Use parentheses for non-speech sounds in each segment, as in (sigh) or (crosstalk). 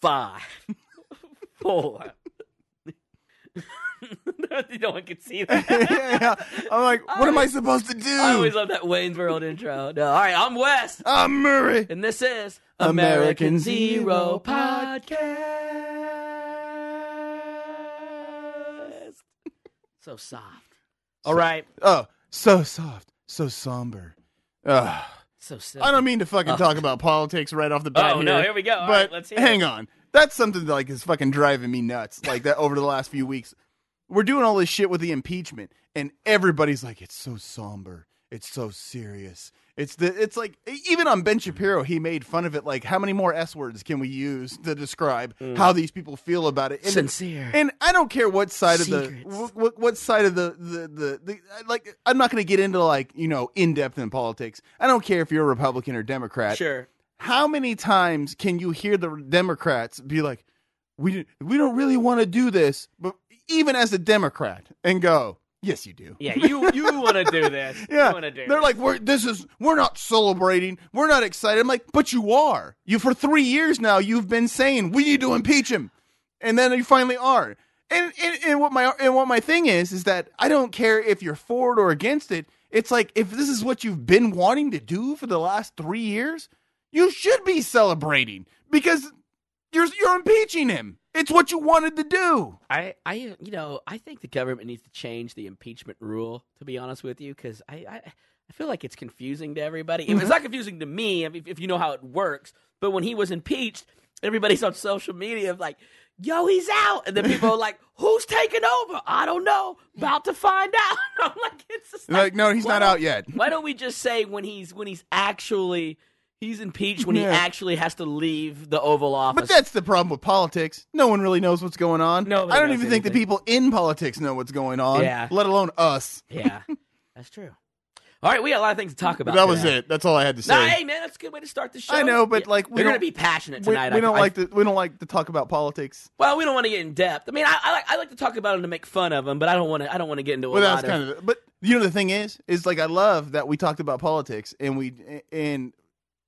five, four. (laughs) no one can see that. (laughs) yeah. I'm like, what am I supposed to do? I always love that Wayne's World intro. No, all right, I'm Wes, I'm Murray. and this is American Zero Podcast. So soft. All right, Oh, so soft, so somber. Ugh. So simple. I don't mean to fucking Ugh. talk about politics right off the bat. Oh, no, here we go. All but right, let's hear hang it. on, that's something that, like is fucking driving me nuts. Like that over the last few weeks, we're doing all this shit with the impeachment, and everybody's like, "It's so somber, it's so serious." It's the, it's like even on Ben Shapiro, he made fun of it. Like, how many more s words can we use to describe Mm. how these people feel about it? And- Sincere. and I don't care what side of the what, what side of the, the the the like. I'm not going to get into like you know in depth in politics. I don't care if you're a Republican or Democrat. Sure. How many times can you hear the Democrats be like, "We we don't really want to do this," but even as a Democrat, and go, "Yes, you do." Yeah, you you want to do this? (laughs) Yeah, want to do. they're this. like, "We're this is we're not celebrating, we're not excited." I'm like, "But you are. You for three years now, you've been saying we need to impeach him, and then you finally are." And, and and what my and what my thing is is that I don't care if you're for it or against it. It's like if this is what you've been wanting to do for the last three years, you should be celebrating because you're you're impeaching him. It's what you wanted to do. I, I, you know, I think the government needs to change the impeachment rule. To be honest with you, because I, I, I feel like it's confusing to everybody. It's mm-hmm. not confusing to me if, if you know how it works. But when he was impeached, everybody's on social media like, "Yo, he's out," and then people are like, (laughs) "Who's taking over? I don't know. About to find out." (laughs) I'm like, it's just Like, no, he's not out yet. Why don't we just say when he's when he's actually he's impeached when he Yeah. actually has to leave the Oval Office? But that's the problem with politics. No one really knows what's going on. Nobody I don't knows even think the anything. people in politics know what's going on. Yeah. Let alone us. Yeah, that's true. All right, we got a lot of things to talk about. that was today. it. That's all I had to say. Nah, hey man, that's a good way to start the show. I know, but, like, we we're gonna don't- be passionate we, tonight. we I- don't I- like to. We don't like to talk about politics. Well, we don't want to get in depth. I mean, I, I like I like to talk about them to make fun of them, but I don't want to. I don't want to get into a But lot that's kind of. But you know, the thing is, is like I love that we talked about politics and we and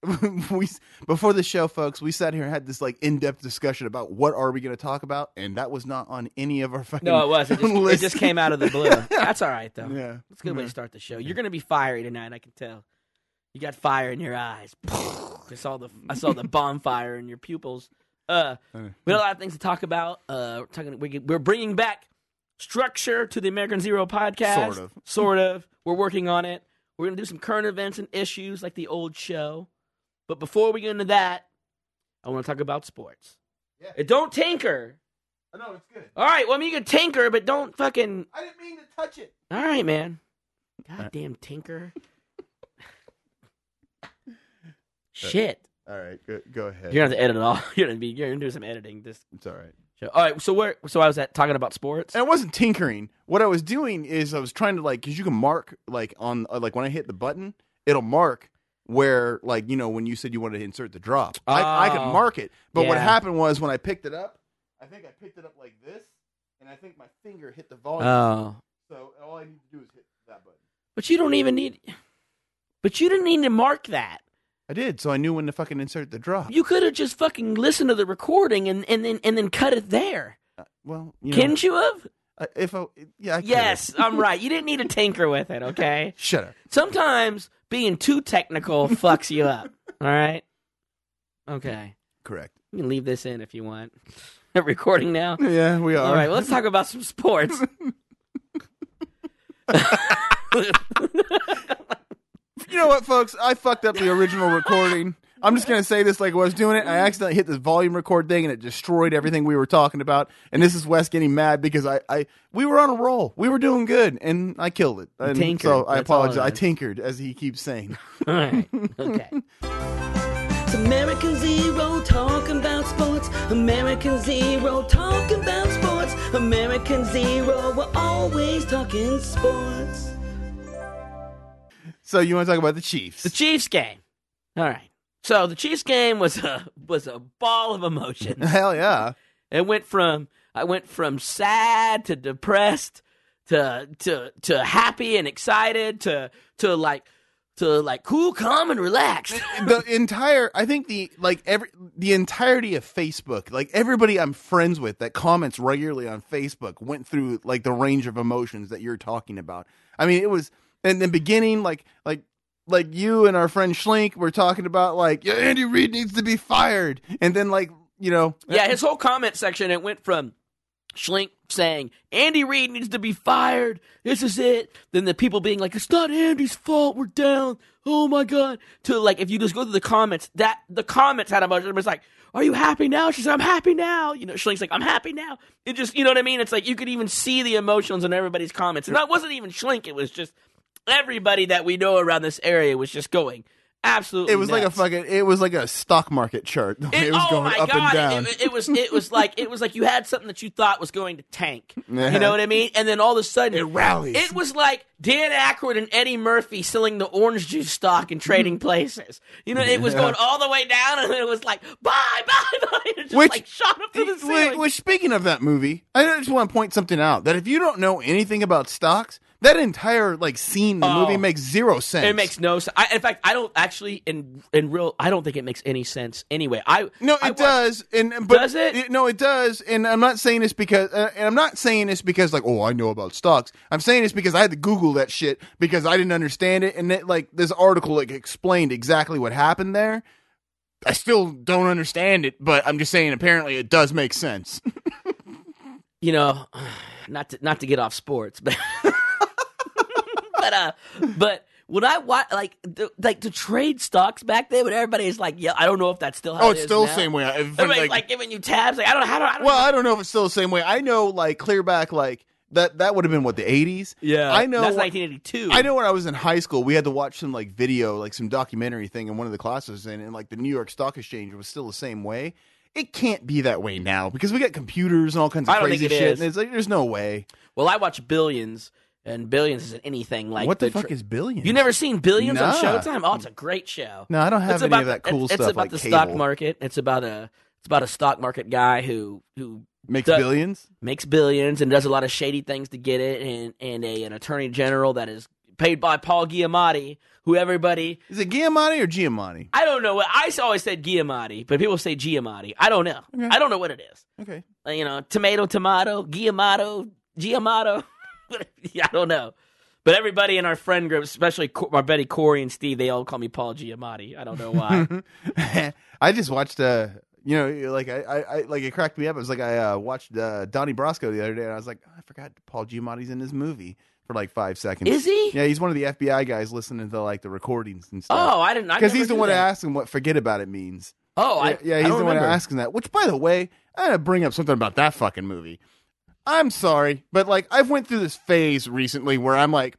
(laughs) we before the show, folks. We sat here and had this like in depth discussion about what are we going to talk about, and that was not on any of our fucking. No, it was. It just, it just (laughs) came out of the blue. That's all right though. Yeah. It's a good way to start the show. You're gonna be fiery tonight. I can tell. You got fire in your eyes. (laughs) I saw the I saw the bonfire in your pupils. Uh, we got a lot of things to talk about. Uh, we're talking. We, we're bringing back structure to the American Zero podcast. Sort of. Sort of. We're working on it. We're gonna do some current events and issues like the old show. But before we get into that, I want to talk about sports. Yeah. Don't tinker. I know it's good. All right. Well, I mean, you can tinker, but don't fucking. I didn't mean to touch it. All right, man. Goddamn tinker. (laughs) Shit. All right, go, go ahead. You're gonna have to edit it all. (laughs) You're gonna be. You're gonna do some editing. This it's all right. show. All right. So where? So I was at talking about sports. And I wasn't tinkering. What I was doing is I was trying to like because you can mark like on uh, like when I hit the button, it'll mark where like you know when you said you wanted to insert the drop. I, I could Oh. mark it, but what Yeah. happened was when I picked it up, I think I picked it up like this, and I think my finger hit the volume. Oh. so all I need to do is hit that button. But you don't even need. But you didn't need to mark that. I did, so I knew when to fucking insert the drop. You could have just fucking listened to the recording and, and then and then cut it there. Uh, well, you know, Couldn't you have? uh, if I yeah, I could've. Yes, I'm right. You didn't need to tinker with it. Okay. (laughs) Shut up. Sometimes being too technical (laughs) fucks you up. All right. Okay. Correct. You can leave this in if you want. (laughs) Recording now. Yeah, we are. All right, let's talk about some sports. (laughs) You know what, folks? I fucked up the original recording. I'm just gonna say this like I was doing it. I accidentally hit this volume record thing, and it destroyed everything we were talking about. And this is Wes getting mad because I, I we were on a roll. We were doing good, and I killed it. And tinkered. so I That's all it apologize. I is. tinkered, as he keeps saying. (laughs) All right. Okay. It's American Zero talking about sports. American Zero talking about sports. American Zero, we're always talking sports. So you want to talk about the Chiefs? The Chiefs game. All right. So the Chiefs game was a was a ball of emotions. (laughs) Hell yeah! It went from I went from sad to depressed to to to happy and excited to to like to like cool, calm, and relaxed. the (laughs) entire I think the like every the entirety of Facebook, like everybody I'm friends with that comments regularly on Facebook went through like the range of emotions that you're talking about. I mean, it was in the beginning like like like you and our friend Schlink were talking about like yeah, Andy Reid needs to be fired. And then like, you know, yeah, his whole comment section it went from Schlink saying Andy Reid needs to be fired. This is it. Then the people being like, "It's not Andy's fault. We're down. Oh my god." To like, if you just go to the comments, that the comments had a bunch. It was like, "Are you happy now?" She said, "I'm happy now." You know, Schlink's like, "I'm happy now." It just, you know what I mean? It's like you could even see the emotions in everybody's comments, and that wasn't even Schlink. It was just everybody that we know around this area was just going absolutely. it was like a fucking it was like a stock market chart. (laughs) It, It, was oh going my up god! and down. It, it was it was like it was like you had something that you thought was going to tank. Yeah. You know what I mean? And then all of a sudden It rallies. It was like Dan Aykroyd and Eddie Murphy selling the orange juice stock and trading (laughs) places. You know, it was going all the way down, and then it was like bye (laughs) bye bye. It just Which- like shot up to the Which, ceiling. which, speaking of that movie, I just want to point something out that if you don't know anything about stocks, that entire like scene in the Oh. movie makes zero sense. it makes no sense. I, in fact, I don't actually in in real. I don't think it makes any sense. Anyway, I no, it I does, and but Does it? No, it does, and I'm not saying this because, uh, and I'm not saying this because like, oh, I know about stocks. I'm saying this because I had to Google that shit because I didn't understand it, and it, like this article like explained exactly what happened there. I still don't understand it, but I'm just saying apparently it does make sense. (laughs) you know, (sighs) not to not to get off sports, but (laughs) but uh, but when I watch like the, like the trade stocks back then, when everybody's like, yeah, I don't know if that's still how oh, it it's still the same way. I- Everybody's like, giving you tabs. Like I don't know how do I don't Well, know. I don't know if it's still the same way. I know, like, clear back, like that. That would have been what the '80s. yeah, I know. that's wh- 1982. I know when I was in high school, we had to watch some like video, like some documentary thing in one of the classes, and, and like the New York Stock Exchange was still the same way. It can't be that way now because we got computers and all kinds of I don't crazy shit. is. And it's like there's no way. Well, I watch Billions, and Billions isn't anything like what the, fuck is billions? You never seen Billions on Nah. Showtime? Oh, it's a great show. No, I don't have it's any about of that cool it's, stuff. It's about like the cable. stock market. It's about a it's about a stock market guy who who makes the- billions. makes billions and does a lot of shady things to get it, and and a an attorney general that is paid by Paul Giamatti, who everybody Is it Giamatti or Giamatti? I don't know what I always said Giamatti, but people say Giamatti. I don't know. Okay. I don't know what it is. Okay. Like, you know, tomato, tomato, Giamato, Giamato. (laughs) yeah, I don't know. But everybody in our friend group, especially Co- my buddy Corey and Steve, they all call me Paul Giamatti. I don't know why. (laughs) I just watched uh you know like I, I, I like it cracked me up. It was like I uh, watched uh, Donnie Brasco the other day and I was like I forgot Paul Giamatti's in this movie for like five seconds. Is he? Yeah, he's one of the FBI guys listening to like the recordings and stuff. oh, I didn't. Because he's the one that. asking what "forget about it" means. Oh, I, yeah, he's the one remember. asking that. Which, by the way, I gotta bring up something about that fucking movie. I'm sorry, but like I've went through this phase recently where I'm like,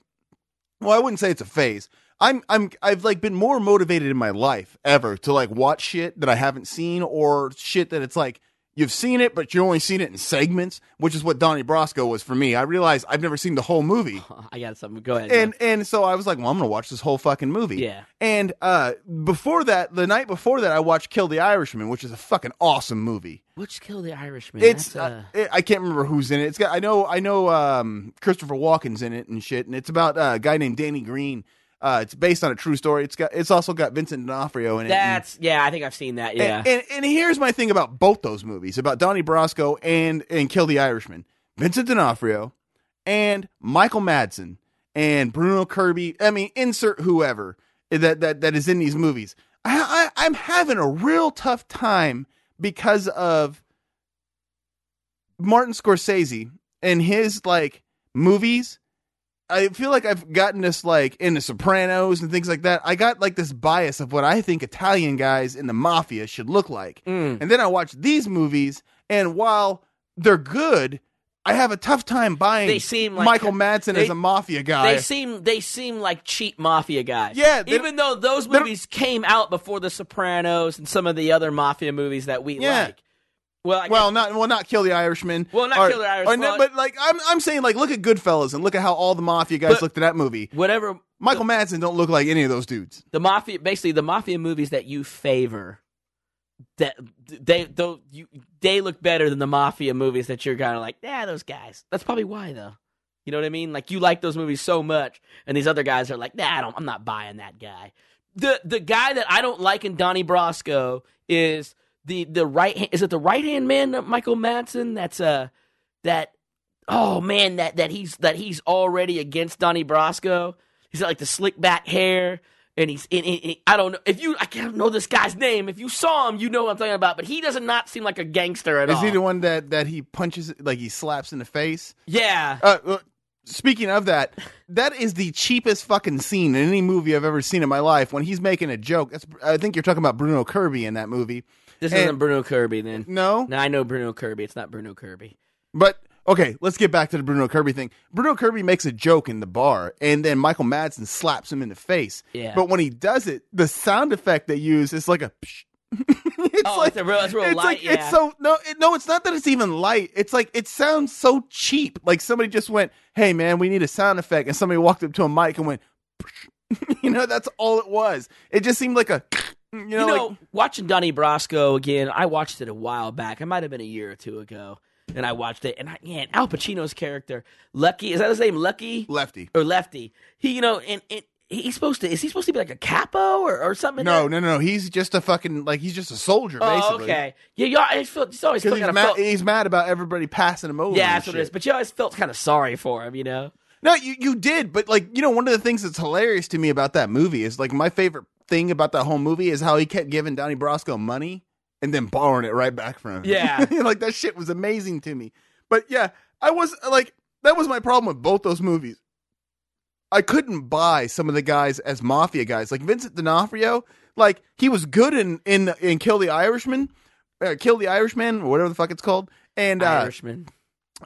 well, I wouldn't say it's a phase. I'm I'm I've like been more motivated in my life ever to like watch shit that I haven't seen or shit that it's like you've seen it but you only seen it in segments, which is what Donnie Brasco was for me. I realized I've never seen the whole movie. (laughs) I got something. Go ahead. And and so I was like, well, I'm gonna watch this whole fucking movie. Yeah. And uh, before that, the night before that, I watched Kill the Irishman, which is a fucking awesome movie. Which kill the Irishman? It's uh, it, I can't remember who's in it. It's got I know I know um, Christopher Walken's in it and shit, and it's about uh, a guy named Danny Green. Uh, it's based on a true story. It's got it's also got Vincent D'Onofrio in it. and- that's yeah. I think I've seen that. Yeah. and, and, and here's my thing about both those movies about Donnie Brasco and and Kill the Irishman. Vincent D'Onofrio and Michael Madsen and Bruno Kirby. I mean, insert whoever that that that is in these movies. I, I I'm having a real tough time because of Martin Scorsese and his like movies. I feel like I've gotten this like in the Sopranos and things like that. I got like this bias of what I think Italian guys in the mafia should look like. Mm. And then I watch these movies, and while they're good, I have a tough time buying They seem like- Michael Madsen they- as a mafia guy. They seem they seem like cheap mafia guys. Yeah, they even though those movies came out before The Sopranos and some of the other mafia movies that we Yeah. like. Well, I well, not well, not kill the Irishman. Well, not Or- Kill the Irishman, well- but like I'm, I'm saying, like look at Goodfellas and look at how all the mafia guys looked at that movie. whatever Michael Madsen don't look like any of those dudes. the mafia, basically the mafia movies that you favor, that they though you they look better than the mafia movies that you're kind of like, yeah, those guys. That's probably why though. You know what I mean? Like you like those movies so much, and these other guys are like, nah, I don't, I'm not buying that guy. The the guy that I don't like in Donnie Brasco is the the right hand. Is it the right hand man, uh, Michael Madsen? That's uh that. Oh man, that that he's that he's already against Donnie Brasco. He's got like the slick back hair, and he's in. I don't know if you. I can't know this guy's name. If you saw him, you know what I'm talking about. But he does not seem like a gangster at Is all. Is he the one that that he punches like he slaps in the face? yeah. Uh, uh, speaking of that, that is the cheapest fucking scene in any movie I've ever seen in my life. When he's making a joke, that's, I think you're talking about Bruno Kirby in that movie. This and- isn't Bruno Kirby then. No, No, I know Bruno Kirby. It's not Bruno Kirby. but okay, let's get back to the Bruno Kirby thing. Bruno Kirby makes a joke in the bar, and then Michael Madsen slaps him in the face. Yeah. But when he does it, the sound effect they use is like a. Psh. (laughs) it's Oh, like it's a real- it's real it's light, Like, yeah. It's so no, it, no, it's not that it's even light. It's like it sounds so cheap. Like somebody just went, "Hey, man, we need a sound effect," and somebody walked up to a mic and went, (laughs) "You know, that's all it was." It just seemed like a, (laughs) you know, You know, like, watching Donnie Brasco again, I watched it a while back. It might have been a year or two ago. And I watched it, and I, man, Al Pacino's character, Lucky, is that his name, Lucky lefty. or Lefty? He, you know, and, and he's supposed to, is he supposed to be like a capo or, or something? No, no, no, no. He's just a fucking like he's just a soldier, Oh, basically. okay. Yeah, you always felt, just always felt he's kind of mad, felt, he's mad about everybody passing him over. yeah, that's what it is. But you always felt kind of sorry for him, you know? No, you you did, but like you know, one of the things that's hilarious to me about that movie is like my favorite thing about that whole movie is how he kept giving Donnie Brasco money and then borrowing it right back from him. Yeah. (laughs) like that shit was amazing to me. But yeah, I was like that was my problem with both those movies. I couldn't buy some of the guys as mafia guys, like Vincent D'Onofrio. Like he was good in in in Kill the Irishman, uh, Kill the Irishman, or whatever the fuck it's called, and uh, Irishman.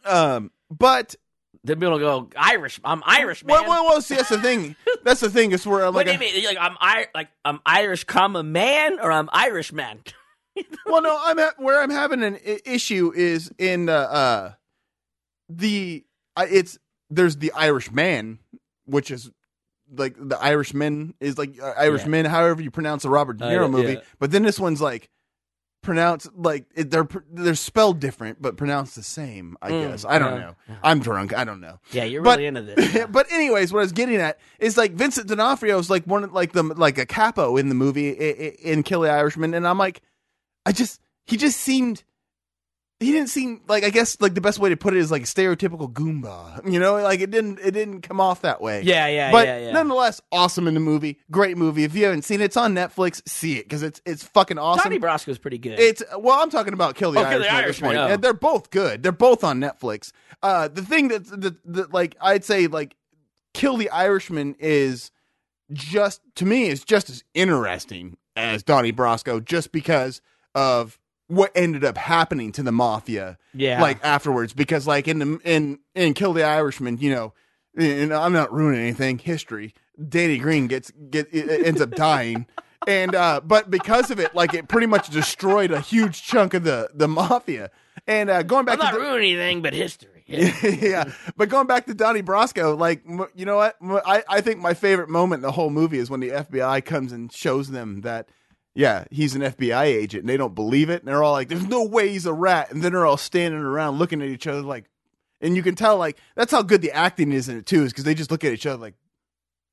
um, but Then people go, Irish, I'm Irish, man. well, well, well, see, that's the thing. (laughs) That's the thing. Is where I'm what like, do you mean? Like I'm I like I'm Irish, comma man, or I'm Irish man? (laughs) well, no, I'm at where I'm having an issue is in the uh, the I it's there's the Irish man, which is like the Irishman is like uh, Irishman, however you pronounce the Robert De Uh, Niro yeah, movie. yeah. But then this one's like pronounced like it, they're they're spelled different, but pronounced the same. I Mm, guess I don't uh, know. I'm drunk. I don't know. Yeah, you're But- really into this. (laughs) but anyways, what I was getting at is like Vincent D'Onofrio is like one of like the like a capo in the movie i- i- in Kill the Irishman, and I'm like, I just he just seemed he didn't seem like I guess like the best way to put it is like stereotypical Goomba, (laughs) you know, like it didn't it didn't come off that way. yeah, yeah, But yeah, yeah. nonetheless, awesome in the movie, great movie. If you haven't seen it, it's on Netflix. See it because it's it's fucking awesome. Donnie Brasco's pretty good. It's well, I'm talking about Kill the Oh, Kill the Irishman. Irishman, oh. And They're both good. They're both on Netflix. Uh, the thing that the, that like I'd say like Kill the Irishman is just to me is just as interesting as Donnie Brasco, just because of what ended up happening to the mafia yeah, like afterwards because like in the in in kill the irishman you know and i'm not ruining anything history danny green gets get ends up dying (laughs) and uh but because of it like it pretty much destroyed a huge chunk of the the mafia and uh going I'm back not to ruining anything but history. Yeah. (laughs) yeah, but going back to Donnie Brasco, like you know what? I, I think my favorite moment in the whole movie is when the FBI comes and shows them that yeah, he's an FBI agent, and they don't believe it, and they're all like, "There's no way he's a rat," and then they're all standing around looking at each other like, and you can tell like that's how good the acting is in it too, is because they just look at each other like.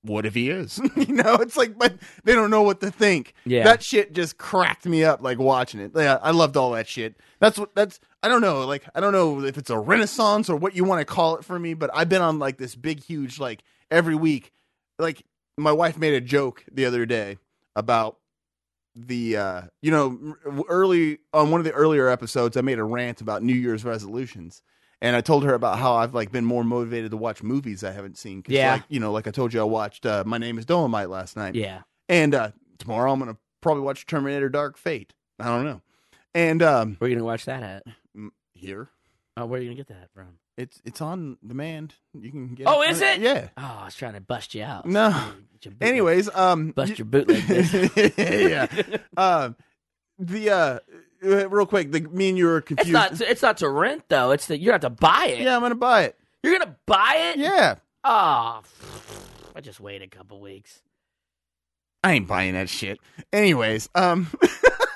What if he is? (laughs) you know, it's like, but they don't know what to think. Yeah. that shit just cracked me up like watching it. Yeah, I loved all that shit. That's what that's. I don't know, like I don't know if it's a renaissance or what you want to call it for me, but I've been on like this big, huge, like every week. Like my wife made a joke the other day about the, uh you know, early on one of the earlier episodes, I made a rant about New Year's resolutions. And I told her about how I've like been more motivated to watch movies I haven't seen. 'Cause, Yeah. like, you know, like I told you, I watched uh, My Name Is Dolemite last night. yeah. And uh, tomorrow I'm gonna probably watch Terminator: Dark Fate. I don't know. And um, Where are you gonna watch that at? here Oh, where are you gonna get that from? It's it's on demand. You can get. Oh, is it? Yeah. Oh, I was trying to bust you out. No. Anyways, um, bust y- your bootleg. (laughs) yeah. Um, the uh, uh, real quick, the me and you were It's confused. not. It's not to rent though. It's that you have to buy it. yeah, I'm gonna buy it. You're gonna buy it. Yeah, Oh, I just wait a couple weeks. I ain't buying that shit. Anyways, um,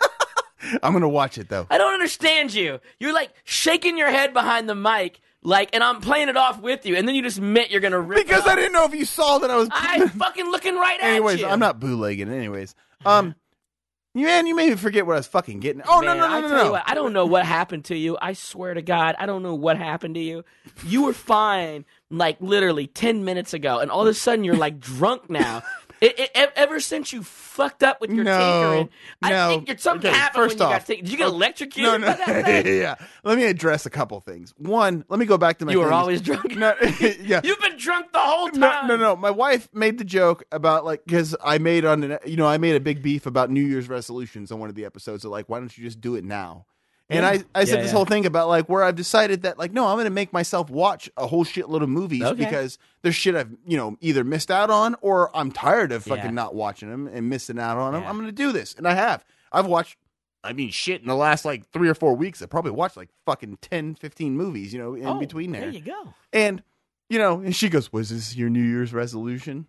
(laughs) I'm gonna watch it though. I don't understand you. You're like shaking your head behind the mic Like, and I'm playing it off with you, and then you just admit you're gonna rip. because it I didn't know if you saw that I was. I'm (laughs) fucking looking right at you. anyways, you. I'm not bootlegging. Anyways, um, you man, you made me forget what I was fucking getting. Oh Man, no, no, I no, tell no, you what, I don't know what happened to you. I swear to God, I don't know what happened to you. You were fine, like literally ten minutes ago, and all of a sudden you're like drunk now. (laughs) It, it, ever since you fucked up with your No, tinkering, I no. think you're, something Okay, happened first when you off- got. Did you get Oh, electrocuted? No, no, by that (laughs) thing? yeah. Let me address a couple things. One, let me go back to my. You were always drunk. No, (laughs) yeah. (laughs) You've been drunk the whole No, time. no, no. My wife made the joke about like because I made on an, you know I made a big beef about New Year's resolutions on one of the episodes. of like, why don't you just do it now? And Yeah. I, I said Yeah, this yeah. whole thing about like where I've decided that like no, I'm going to make myself watch a whole shitload of movies Okay. because there's shit I've you know either missed out on or I'm tired of fucking Yeah. not watching them and missing out on them. Yeah. I'm going to do this, and I have. I've watched. I mean, shit. In the last like three or four weeks, I probably watched like fucking 10, 15 movies. You know, in Oh, between there. There you go. And you know, and she goes, "Was this your New Year's resolution?"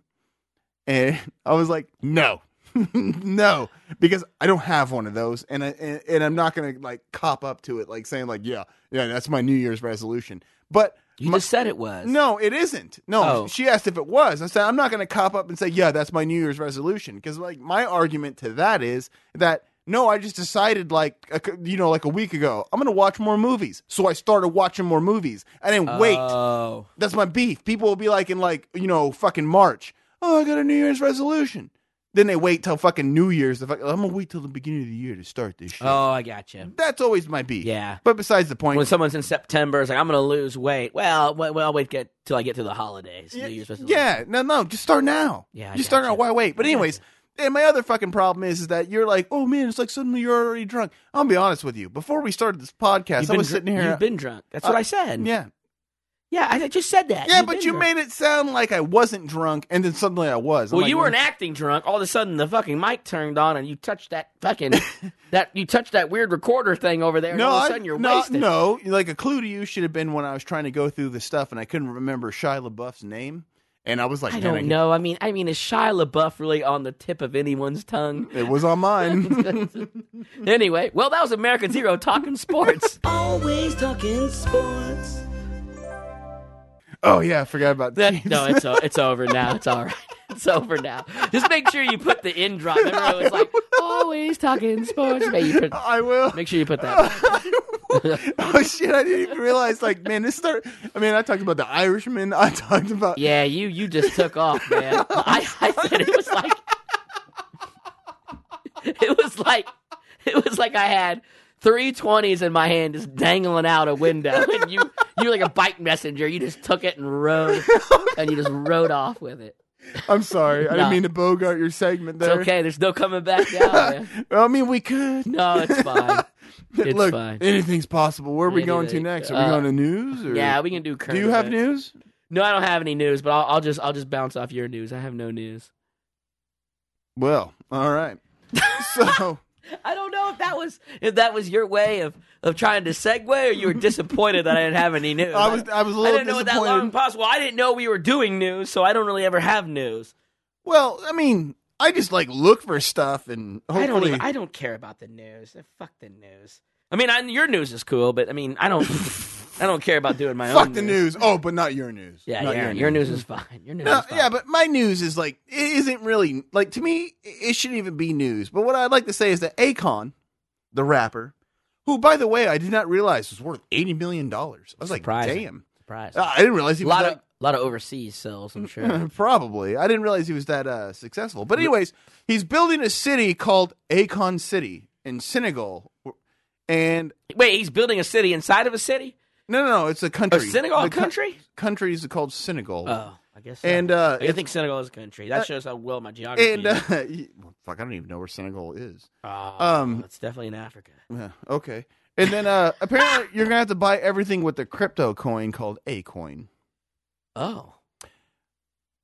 And (laughs) I was like, "No, (laughs) no," because I don't have one of those, and I and, and I'm not gonna like cop up to it, like saying like, "Yeah, yeah, that's my New Year's resolution." But You my- just said it was. no, it isn't. No, Oh. she asked if it was. I said I'm not going to cop up and say, "Yeah, that's my New Year's resolution," because like my argument to that is that no, I just decided like you know like a week ago I'm going to watch more movies, so I started watching more movies. I didn't wait. Oh. That's my beef. People will be like in like you know fucking March. Oh, I got a New Year's resolution. Then they wait till fucking New Year's. to fuck- I'm gonna wait till the beginning of the year to start this shit. Oh, I got you. That's always my beef. Yeah. But besides the point, When someone's in September, it's like I'm going to lose weight. Well, well, well, I'll wait get till I get to the holidays. New Year's resolution. Yeah, no, no, just start now. Yeah, I just start now. Why wait? But anyways, and my other fucking problem is, is that you're like, oh man, it's like suddenly you're already drunk. I'll be honest with you. Before we started this podcast, You've I been was dr- sitting here. You've been drunk. That's what I said. yeah, Yeah, I just said that. yeah, You've but you drunk. made it sound like I wasn't drunk, and then suddenly I was. I'm Well, like, you weren't acting drunk. All of a sudden, the fucking mic turned on, and you touched that fucking (laughs) that you touched that weird recorder thing over there. And No, all of a I- sudden, you're no, wasted. no. Like a clue to you should have been when I was trying to go through the stuff and I couldn't remember Shia LaBeouf's name, and I was like, I don't know. I mean, I mean, is Shia LaBeouf really on the tip of anyone's tongue? It was on mine. (laughs) anyway, well, that was American Zero talking sports. Always talking sports. Oh yeah, I forgot about That- no, it's o- it's over now. It's all right. (laughs) It's over now. Just make sure you put the in drop. Remember, it was like (laughs) always talking sports. Make, you put, I will. make sure you put that. (laughs) oh shit! I didn't even realize. Like, man, this start. I mean, I talked about the Irishman. I talked about. Yeah, you you just took off, man. I, I said it was like it was like it was like I had three twenties in my hand just dangling out a window, (laughs) and you you were like a bike messenger. You just took it and rode, and you just rode off with it. I'm sorry. I No. didn't mean to bogart your segment It's there. okay. There's no coming back (laughs) now. Well, I mean, we could. No, it's (laughs) fine. It's Look, fine. anything's possible. Where are we going to next? Are Uh, we going to news? Or... Yeah, we can do. Do you have events. news? No, I don't have any news, but I'll, I'll just I'll just bounce off your news. I have no news. Well, all right. So. I don't know if that was if that was your way of, of trying to segue, or you were disappointed that I didn't have any news. I was I was a I little didn't know that disappointed. long possible. I didn't know we were doing news, so I don't really ever have news. Well, I mean, I just like look for stuff and hopefully I don't even, I don't care about the news. Fuck the news. I mean, I, your news is cool, but I mean, I don't (laughs) I don't care about doing my own. fuck the news. Oh, but not your news. Yeah, not yeah, your, news is fine. Your news No, is fine. yeah, but my news is like it isn't really like to me. It shouldn't even be news. But what I'd like to say is that Akon, the rapper, who by the way I did not realize was worth eighty million dollars. I was like, damn, surprise. I didn't realize he a was lot that. of lot of overseas sales, I'm sure. (laughs) Probably. I didn't realize he was that uh, successful. But anyways, he's building a city called Akon City in Senegal. And Wait, he's building a city inside of a city? No, no, no, it's a country. A Senegal The co- country? country is called Senegal. Oh, I guess. So. and uh, I think Senegal is a country. That shows how well my geography. and is. (laughs) uh, well, fuck, I don't even know where Senegal is. Oh, um, it's definitely in Africa. Yeah, okay. And then uh, (laughs) apparently you're gonna have to buy everything with the crypto coin called A coin. Oh,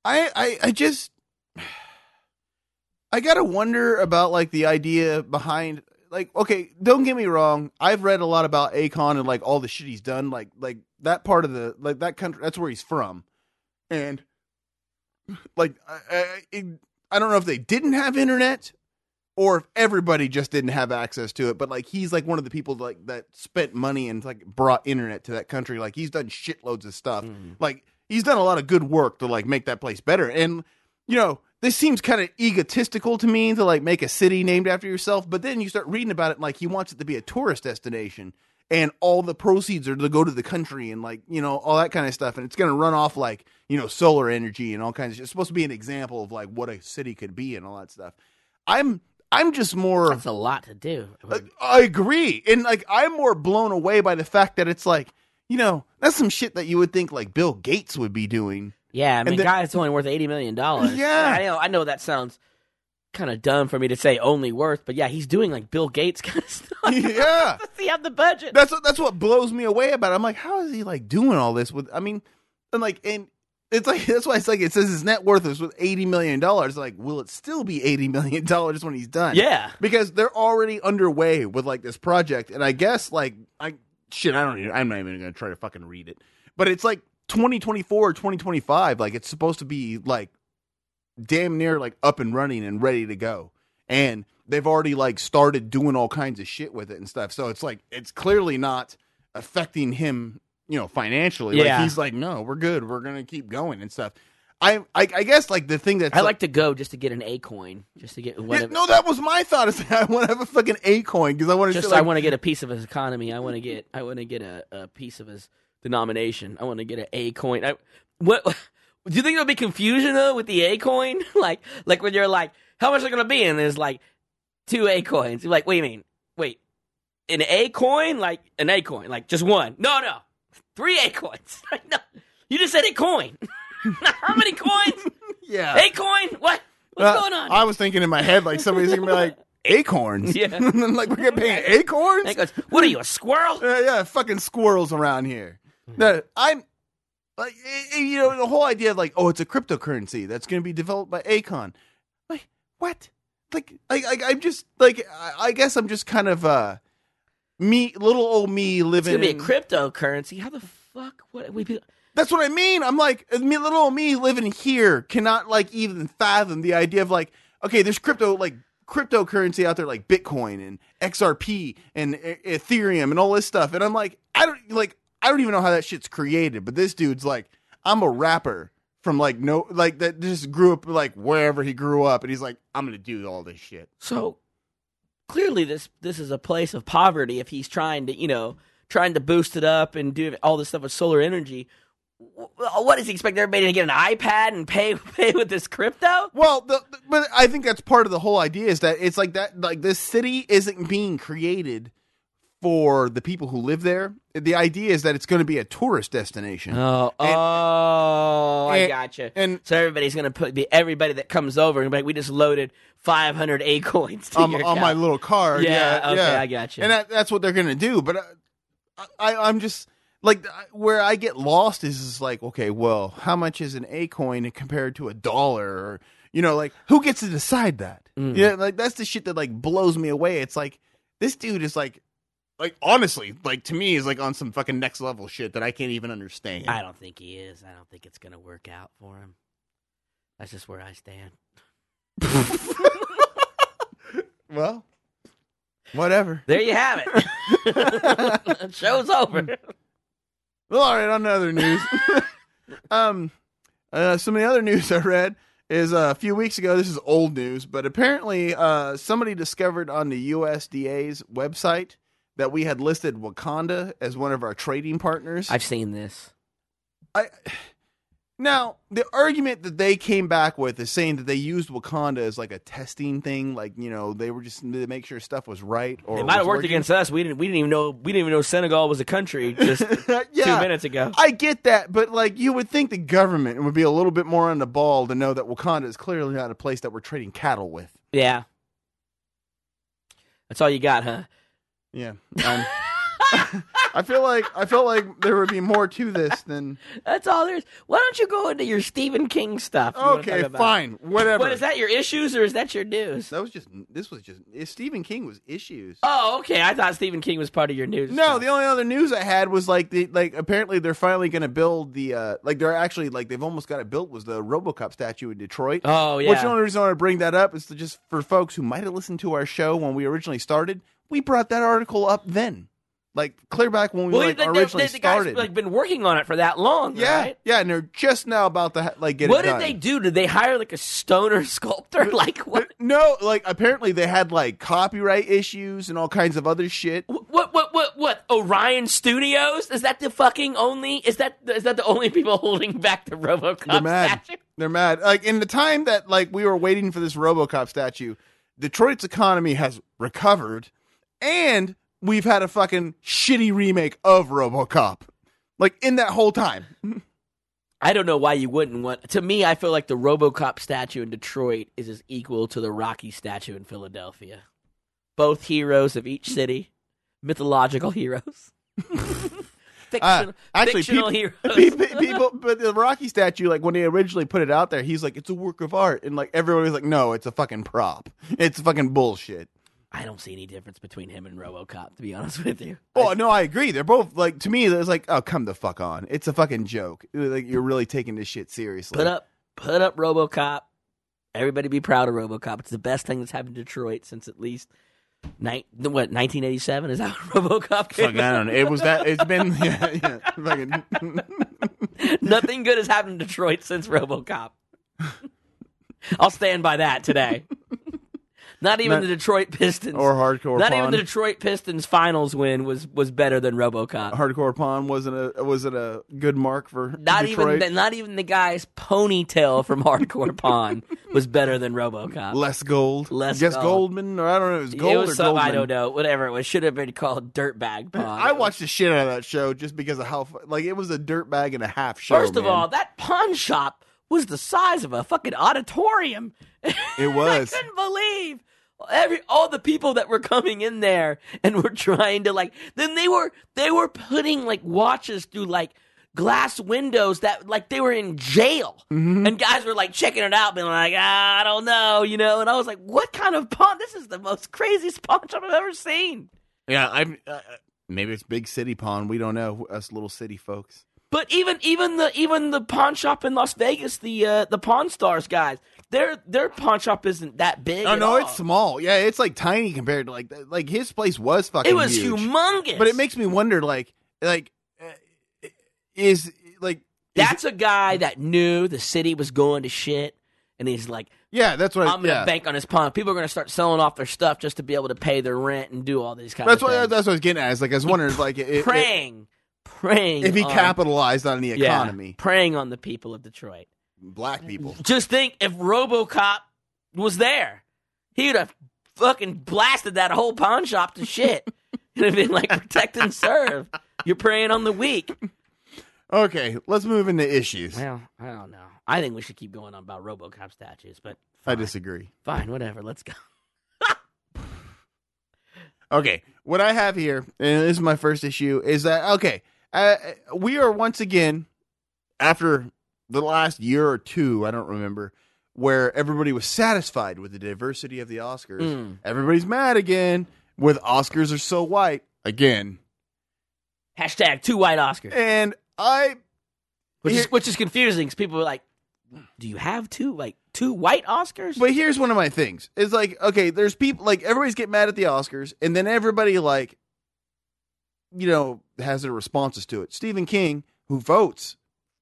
I, I I just (sighs) I gotta wonder about like the idea behind like okay, don't get me wrong. I've read a lot about Akon and like all the shit he's done. Like like that part of the like that country. That's where he's from, and like I I, I don't know if they didn't have internet or if everybody just didn't have access to it. But like he's like one of the people like that spent money and like brought internet to that country. Like he's done shitloads of stuff. Mm-hmm. Like he's done a lot of good work to like make that place better. And you know, this seems kind of egotistical to me to like make a city named after yourself. But then you start reading about it, like he wants it to be a tourist destination, and all the proceeds are to go to the country, and like you know all that kind of stuff, and it's going to run off like you know solar energy and all kinds of. It's supposed to be an example of like what a city could be and all that stuff. I'm I'm just more. That's a lot to do. Uh, I agree. And like I'm more blown away by the fact that it's like, you know, that's some shit that you would think like Bill Gates would be doing. Yeah, I mean, then- guy's only worth eighty million dollars. (laughs) Yeah. I know. I know that sounds kind of dumb for me to say only worth, but yeah, he's doing like Bill Gates (laughs) kind of stuff. yeah. (laughs) Does he have the budget? That's what that's what blows me away about it. I'm like, how is he like doing all this with I mean and like and it's like that's why it's like it says his net worth is with eighty million dollars. Like, will it still be eighty million dollars when he's done? Yeah. because they're already underway with like this project, and I guess like I shit, I don't even, I'm not even gonna try to fucking read it, but it's like 2024 or 2025. Like it's supposed to be like damn near like up and running and ready to go, and they've already like started doing all kinds of shit with it and stuff. So it's like it's clearly not affecting him, you know, financially. Yeah. Like he's like, no, we're good. We're gonna keep going and stuff. I I, I guess like the thing that I like to go just to get an A coin, just to get yeah, whatever. no, that was my thought. Is (laughs) I want to have a fucking A coin because I want to just like, I want to get a piece of his economy. I want to get I want to get a, a piece of his denomination. I want to get an A coin. I, what do you think there'll be confusion though with the A coin? (laughs) like like when you're like, how much are going to be? And there's like two A coins. You're like, what do you mean? Wait, an A coin? Like an A coin? Like just one? No, no, three A coins. (laughs) no, you just said a coin. (laughs) how many coins? yeah. A coin? What? What's going on? I was thinking in my head like somebody's gonna be like acorns. Yeah. like we're gonna pay acorns. Goes, what are you, a squirrel? Uh, yeah, fucking squirrels around here. No, I'm like you know the whole idea of like oh it's a cryptocurrency that's going to be developed by Akon. Like what? Like I, I I'm just like I, guess I'm just kind of uh me little old me It's living. gonna be a cryptocurrency. How the fuck would we be? That's what I mean. I'm like me, little old me living here cannot like even fathom the idea of like okay, there's crypto like cryptocurrency out there like Bitcoin and XRP and Ethereum and all this stuff, and I'm like I don't like I don't even know how that shit's created, but this dude's like I'm a rapper from like no like that just grew up like wherever he grew up, and he's like I'm gonna do all this shit. So clearly, this this is a place of poverty. If he's trying to, you know, trying to boost it up and do all this stuff with solar energy, what does he expect everybody to get an iPad and pay (laughs) pay with this crypto? Well, the, the- but I think that's part of the whole idea is that it's like that like this city isn't being created for the people who live there. The idea is that it's going to be a tourist destination. Oh, And- oh, I and- gotcha. and- so everybody's gonna put be everybody that comes over and be like, we just loaded 500 A coins to on, my little card. Yeah, Yeah, okay, yeah. I gotcha. And that, that's what they're going to do. But uh, I, I'm just like where I get lost is, is like, okay, well, how much is an A coin compared to a dollar? Or you know, like who gets to decide that? Mm. Yeah, like that's the shit that like blows me away. It's like this dude is like. Like honestly, like to me, is like on some fucking next level shit that I can't even understand. I don't think he is. I don't think it's gonna work out for him. That's just where I stand. (laughs) well, whatever. There you have it. (laughs) (laughs) Show's over. Well, all right, on to other news. um, uh, some of the other news I read is uh, a few weeks ago. This is old news, but apparently, uh, somebody discovered on the USDA's website that we had listed Wakanda as one of our trading partners. I've seen this. I now the argument that they came back with is saying that they used Wakanda as like a testing thing, like you know they were just to make sure stuff was right. Or It might have worked working. against us. We didn't. We didn't even know. We didn't even know Senegal was a country (laughs) just yeah. two minutes ago. I get that, but like you would think the government would be a little bit more on the ball to know that Wakanda is clearly not a place that we're trading cattle with. Yeah. That's all you got, huh? Yeah, um, (laughs) I feel like I felt like there would be more to this than That's all there is. Why don't you go into your Stephen King stuff? you wanna okay, talk about? fine, whatever. What is that? Your issues or is that your news? That was just this was just if Stephen King was issues. Oh, okay. I thought Stephen King was part of your news. No, the only other news I had was like the like apparently they're finally going to build the uh like they're actually like they've almost got it built was the RoboCop statue in Detroit. Oh yeah. Which the only reason I want to bring that up is to just for folks who might have listened to our show when we originally started, we brought that article up then, like clear back when we well, like originally the, the guys started. like been working on it for that long. yeah, right? yeah, and they're just now about to like get What did they do? Did they hire like a stoner (laughs) sculptor? Uh, like what? Uh, no, like apparently they had like copyright issues and all kinds of other shit. What? What? What? What? Orion Studios? Is that the fucking only? Is that is that the only people (laughs) holding back the RoboCop They're mad. statue? They're mad. Like in the time that like we were waiting for this RoboCop statue, Detroit's economy has recovered, and we've had a fucking shitty remake of RoboCop. Like in that whole time, I don't know why you wouldn't want. To me, I feel like the RoboCop statue in Detroit is as equal to the Rocky statue in Philadelphia. Both heroes of each city, mythological heroes. (laughs) Fictional, Uh, actually, fictional peop- heroes. (laughs) pe- people, but the Rocky statue, like when he originally put it out there, he's like, "It's a work of art," and like everybody was like, "No, it's a fucking prop. It's fucking bullshit." I don't see any difference between him and RoboCop, to be honest (laughs) with you. Oh no, I agree. They're both like to me. It's like, oh, come the fuck on. It's a fucking joke. Like you're really taking this shit seriously. Put up, put up RoboCop. Everybody be proud of RoboCop. It's the best thing that's happened to Detroit since at least ni- what 1987 is that (laughs) RoboCop Fuck, came? I don't know. It was that. It's been (laughs) yeah, yeah. Fucking, Nothing good has happened to Detroit since RoboCop. I'll stand by that today. Not even Not- the Detroit Pistons or hardcore. Not pawn. even the Detroit Pistons finals win was was better than RoboCop. hardcore pawn wasn't a wasn't a good mark for Not Detroit. even the, not even the guy's ponytail from Hardcore (laughs) Pawn was better than RoboCop. Les Gold. Less Guess gold. Goldman or I don't know. It was gold it was or Goldman. I don't know, whatever it was. Should have been called Dirtbag Pawn. I watched the shit out of that show just because of how like it was a dirtbag and a half show. First of man. all, that pawn shop was the size of a fucking auditorium. It (laughs) was. I couldn't believe every all the people that were coming in there and were trying to like. Then they were they were putting like watches through like glass windows that like they were in jail, Mm-hmm. and guys were like checking it out, being like, ah, I don't know, you know. And I was like, what kind of pawn? This is the most craziest pawn shop I've ever seen. yeah, I'm. Uh, maybe it's big city pawn. We don't know. Us little city folks. But even even the even the pawn shop in Las Vegas, the uh, the Pawn Stars guys, their their pawn shop isn't that big. Oh no, all. it's small. Yeah, it's like tiny compared to like like his place was fucking. it was huge. humongous. But it makes me wonder, like, like, uh, is like, is- that's a guy that knew the city was going to shit, and he's like, yeah, that's what. I'm gonna yeah. bank on his pawn. People are gonna start selling off their stuff just to be able to pay their rent and do all these kind That's of what things. that's what I was getting at. Is like I was wondering, like, it, it- praying, praying. if he on, capitalized on the yeah, economy, praying on the people of Detroit. black people. Just think if RoboCop was there, he would have fucking blasted that whole pawn shop to shit. (laughs) It'd have been like protect and serve. You're preying on the weak. Okay, let's move into issues. Well, I don't know. I think we should keep going on about RoboCop statues, but I disagree. Fine, whatever. Let's go. (laughs) Okay, what I have here, and this is my first issue, is that okay? Uh, we are once again after the last year or two, I don't remember, where everybody was satisfied with the diversity of the Oscars. Mm. Everybody's mad again with Oscars are so white again, Hashtag two white Oscars, and I which is which is confusing because people are like, "Do you have two like two white Oscars?" But here's one of my things. It's like, okay, there's people like everybody's get mad at the Oscars, and then everybody like, you know, has their responses to it. Stephen King, who votes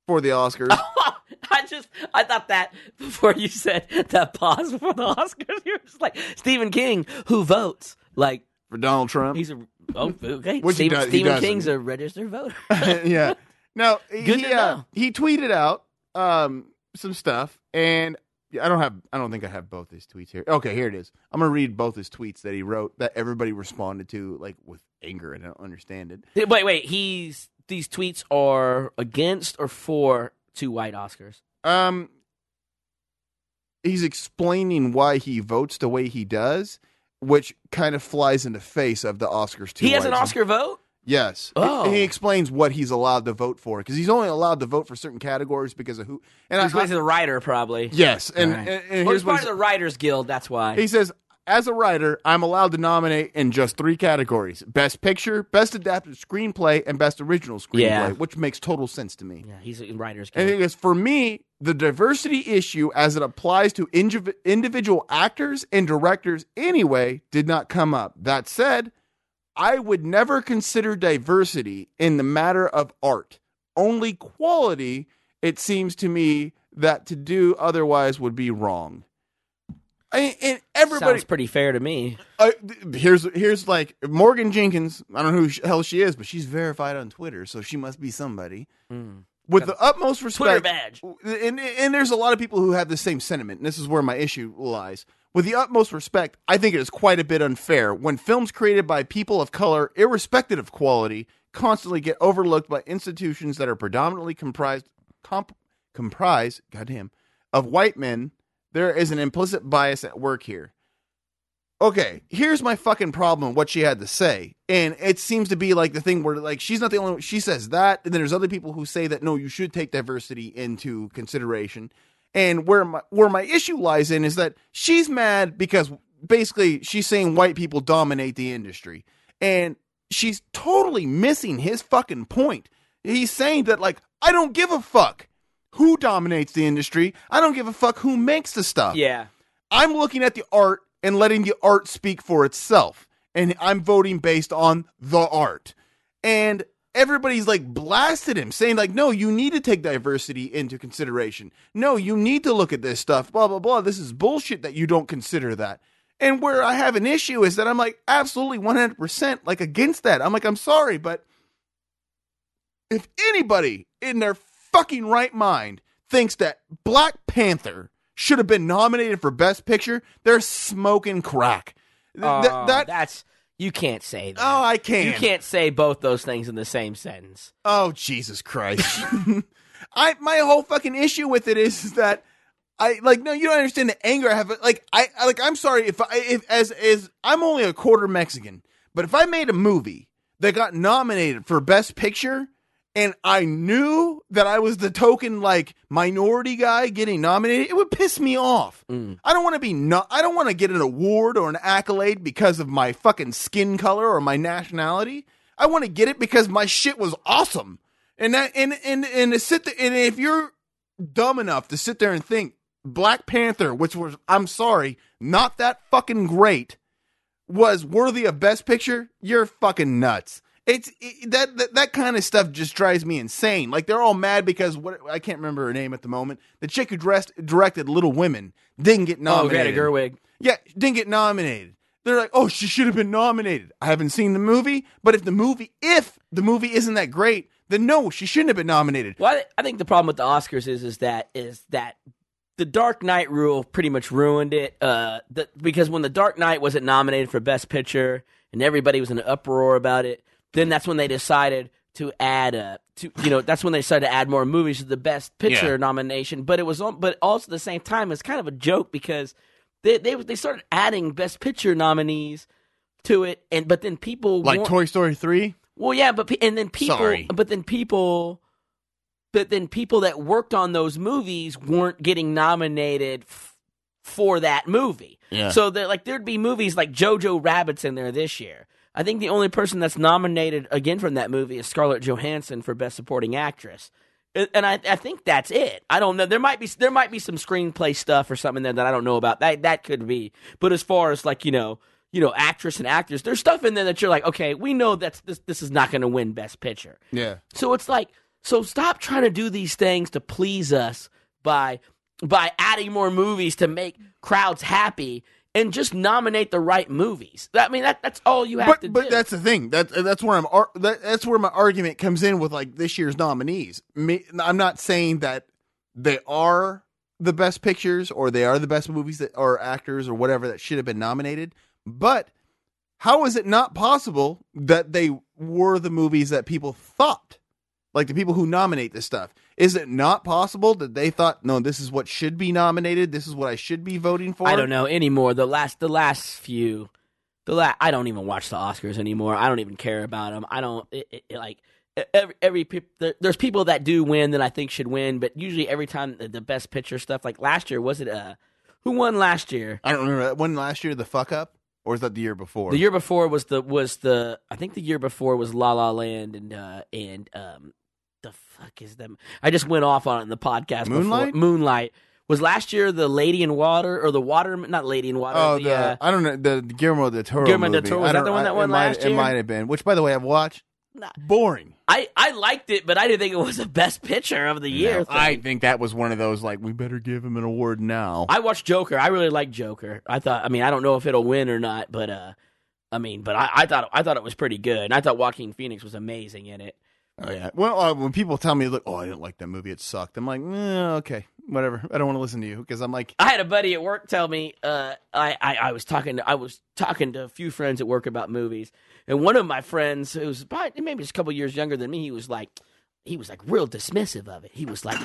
for the Oscars, (laughs) I just I thought that before you said that pause before the Oscars, (laughs) you were just like Stephen King, who votes like for Donald Trump. he's a oh okay. Which he Stephen, does- Stephen. King's a registered voter. (laughs) yeah. No, Good he to uh, he tweeted out um some stuff, and I don't have I don't think I have both his tweets here. Okay, here it is. I'm gonna read both his tweets that he wrote that everybody responded to like with anger, and I don't understand it. wait, wait. He's these tweets are against or for two white Oscars. Um, he's explaining why he votes the way he does, which kind of flies in the face of the Oscars too. he has an. Oscar vote. Yes. Oh. And he explains what he's allowed to vote for because he's only allowed to vote for certain categories because of who. And He's I, basically the writer, probably. yes, and, Right. and, and well, here's he's part of the Writers Guild. That's why. He says, as a writer, I'm allowed to nominate in just three categories Best Picture, Best Adapted Screenplay, and Best Original Screenplay, Yeah. which makes total sense to me. yeah, he's a Writers And goes, for me, the diversity issue as it applies to indiv- individual actors and directors anyway did not come up. That said, I would never consider diversity in the matter of art. Only quality, it seems to me, that to do otherwise would be wrong. I, and everybody, Sounds pretty fair to me. uh, here's here's like Morgan Jenkins. I don't know who the hell she is, but she's verified on Twitter, so she must be somebody. With the utmost respect, Twitter respect, badge. and and there's a lot of people who have the same sentiment. And this is where my issue lies. With the utmost respect, I think it is quite a bit unfair when films created by people of color, irrespective of quality, constantly get overlooked by institutions that are predominantly comprised comp, comprised, goddamn, of white men. There is an implicit bias at work here. Okay, here's my fucking problem. What she had to say, and it seems to be like the thing where like she's not the only. one. She says that, and then there's other people who say that no, you should take diversity into consideration. And where my where my issue lies in is that she's mad because basically she's saying white people dominate the industry, and she's totally missing his fucking point. He's saying that like I don't give a fuck who dominates the industry. I don't give a fuck who makes the stuff. Yeah. I'm looking at the art and letting the art speak for itself. And I'm voting based on the art. And everybody's like blasted him, saying, like, no, you need to take diversity into consideration. No, you need to look at this stuff, blah, blah, blah. This is bullshit that you don't consider that. And where I have an issue is that I'm like, absolutely 100% like against that. I'm like, I'm sorry, but if anybody in their fucking right mind thinks that Black Panther should have been nominated for Best Picture, they're smoking crack. Th- Oh, that, that- that's you can't say that. oh, I can't. You can't say both those things in the same sentence. Oh Jesus Christ! (laughs) I my whole fucking issue with it is that I like no, you don't understand the anger I have. Like I I- like I'm sorry if I if as as I'm only a quarter Mexican, but if I made a movie that got nominated for Best Picture. And I knew that I was the token like minority guy getting nominated. It would piss me off. Mm. I don't want to be no. I don't want to get an award or an accolade because of my fucking skin color or my nationality. I want to get it because my shit was awesome. And that and and and to sit there and if you're dumb enough to sit there and think Black Panther, which was I'm sorry, not that fucking great, was worthy of Best Picture, you're fucking nuts. It's it, that, that that kind of stuff just drives me insane. Like they're all mad because what I can't remember her name at the moment. The chick who dressed directed Little Women didn't get nominated. Oh. Greta Gerwig. Yeah, didn't get nominated. They're like, oh, she should have been nominated. I haven't seen the movie, but if the movie, if the movie isn't that great, then no, she shouldn't have been nominated. Well, I, I think the problem with the Oscars is is that is that the Dark Knight rule pretty much ruined it. Uh, the, because when the Dark Knight wasn't nominated for Best Picture and everybody was in an uproar about it, then that's when they decided to add a to you know that's when they decided to add more movies to the Best Picture Yeah. nomination. But it was but also at the same time it's kind of a joke because they they they started adding Best Picture nominees to it, and but then people Like want- Toy Story 3? well, yeah, but and then people, Sorry. but then people, but then people that worked on those movies weren't getting nominated f- for that movie. Yeah. So that like there'd be movies like Jojo Rabbit's in there this year. I think the only person that's nominated again from that movie is Scarlett Johansson for Best Supporting Actress. And I, I think that's it. I don't know. There might be there might be some screenplay stuff or something there that I don't know about. That that could be. But as far as like you know, you know, actress and actors, there's stuff in there that you're like, okay, we know that's this this is not going to win Best Picture. Yeah. So it's like, so stop trying to do these things to please us by by adding more movies to make crowds happy and just nominate the right movies. I mean, that that's all you have to But but that's the thing. That that's where I'm that, that's where my argument comes in with like this year's nominees. Me, I'm not saying that they are the best pictures or they are the best movies that or actors or whatever that should have been nominated, but how is it not possible that they were the movies that people thought? Like the people who nominate this stuff. Is it not possible that they thought, no, this is what should be nominated, this is what I should be voting for? I don't know anymore. The last the last few the last, I don't even watch the Oscars anymore. I don't even care about them. I don't it, it, it, like every every there, there's people that do win that I think should win, but usually every time the, the best picture stuff like last year was it uh who won last year? I don't remember. When last year the fuck up, or was that the year before? The year before was the was the I think the year before was La La Land and uh and um fuck is them I just went off on it in the podcast before. Moonlight? Moonlight was last year the Lady in Water or the Water not Lady in Water Oh, the, the, uh, I don't know the Guillermo del Toro Guillermo del. Toro, was that don't- the one that I- won it might- last year? It might have been. Which, by the way, I've watched. Nah. Boring. I I liked it but I didn't think it was the best picture of the year. No. I think that was one of those like we better give him an award now. I watched Joker. I really like Joker. I thought. I mean, I don't know if it'll win or not, but uh, I mean, but I, I thought I thought it was pretty good, and I thought Joaquin Phoenix was amazing in it. Oh yeah. Well, uh, when people tell me, "Look, oh, I didn't like that movie. It sucked," I'm like, eh, okay, whatever. I don't want to listen to you because I'm like, I had a buddy at work tell me. Uh, I, I I was talking. To, I was talking to a few friends at work about movies, and one of my friends, who was maybe just a couple years younger than me, he was like, he was like real dismissive of it. He was like.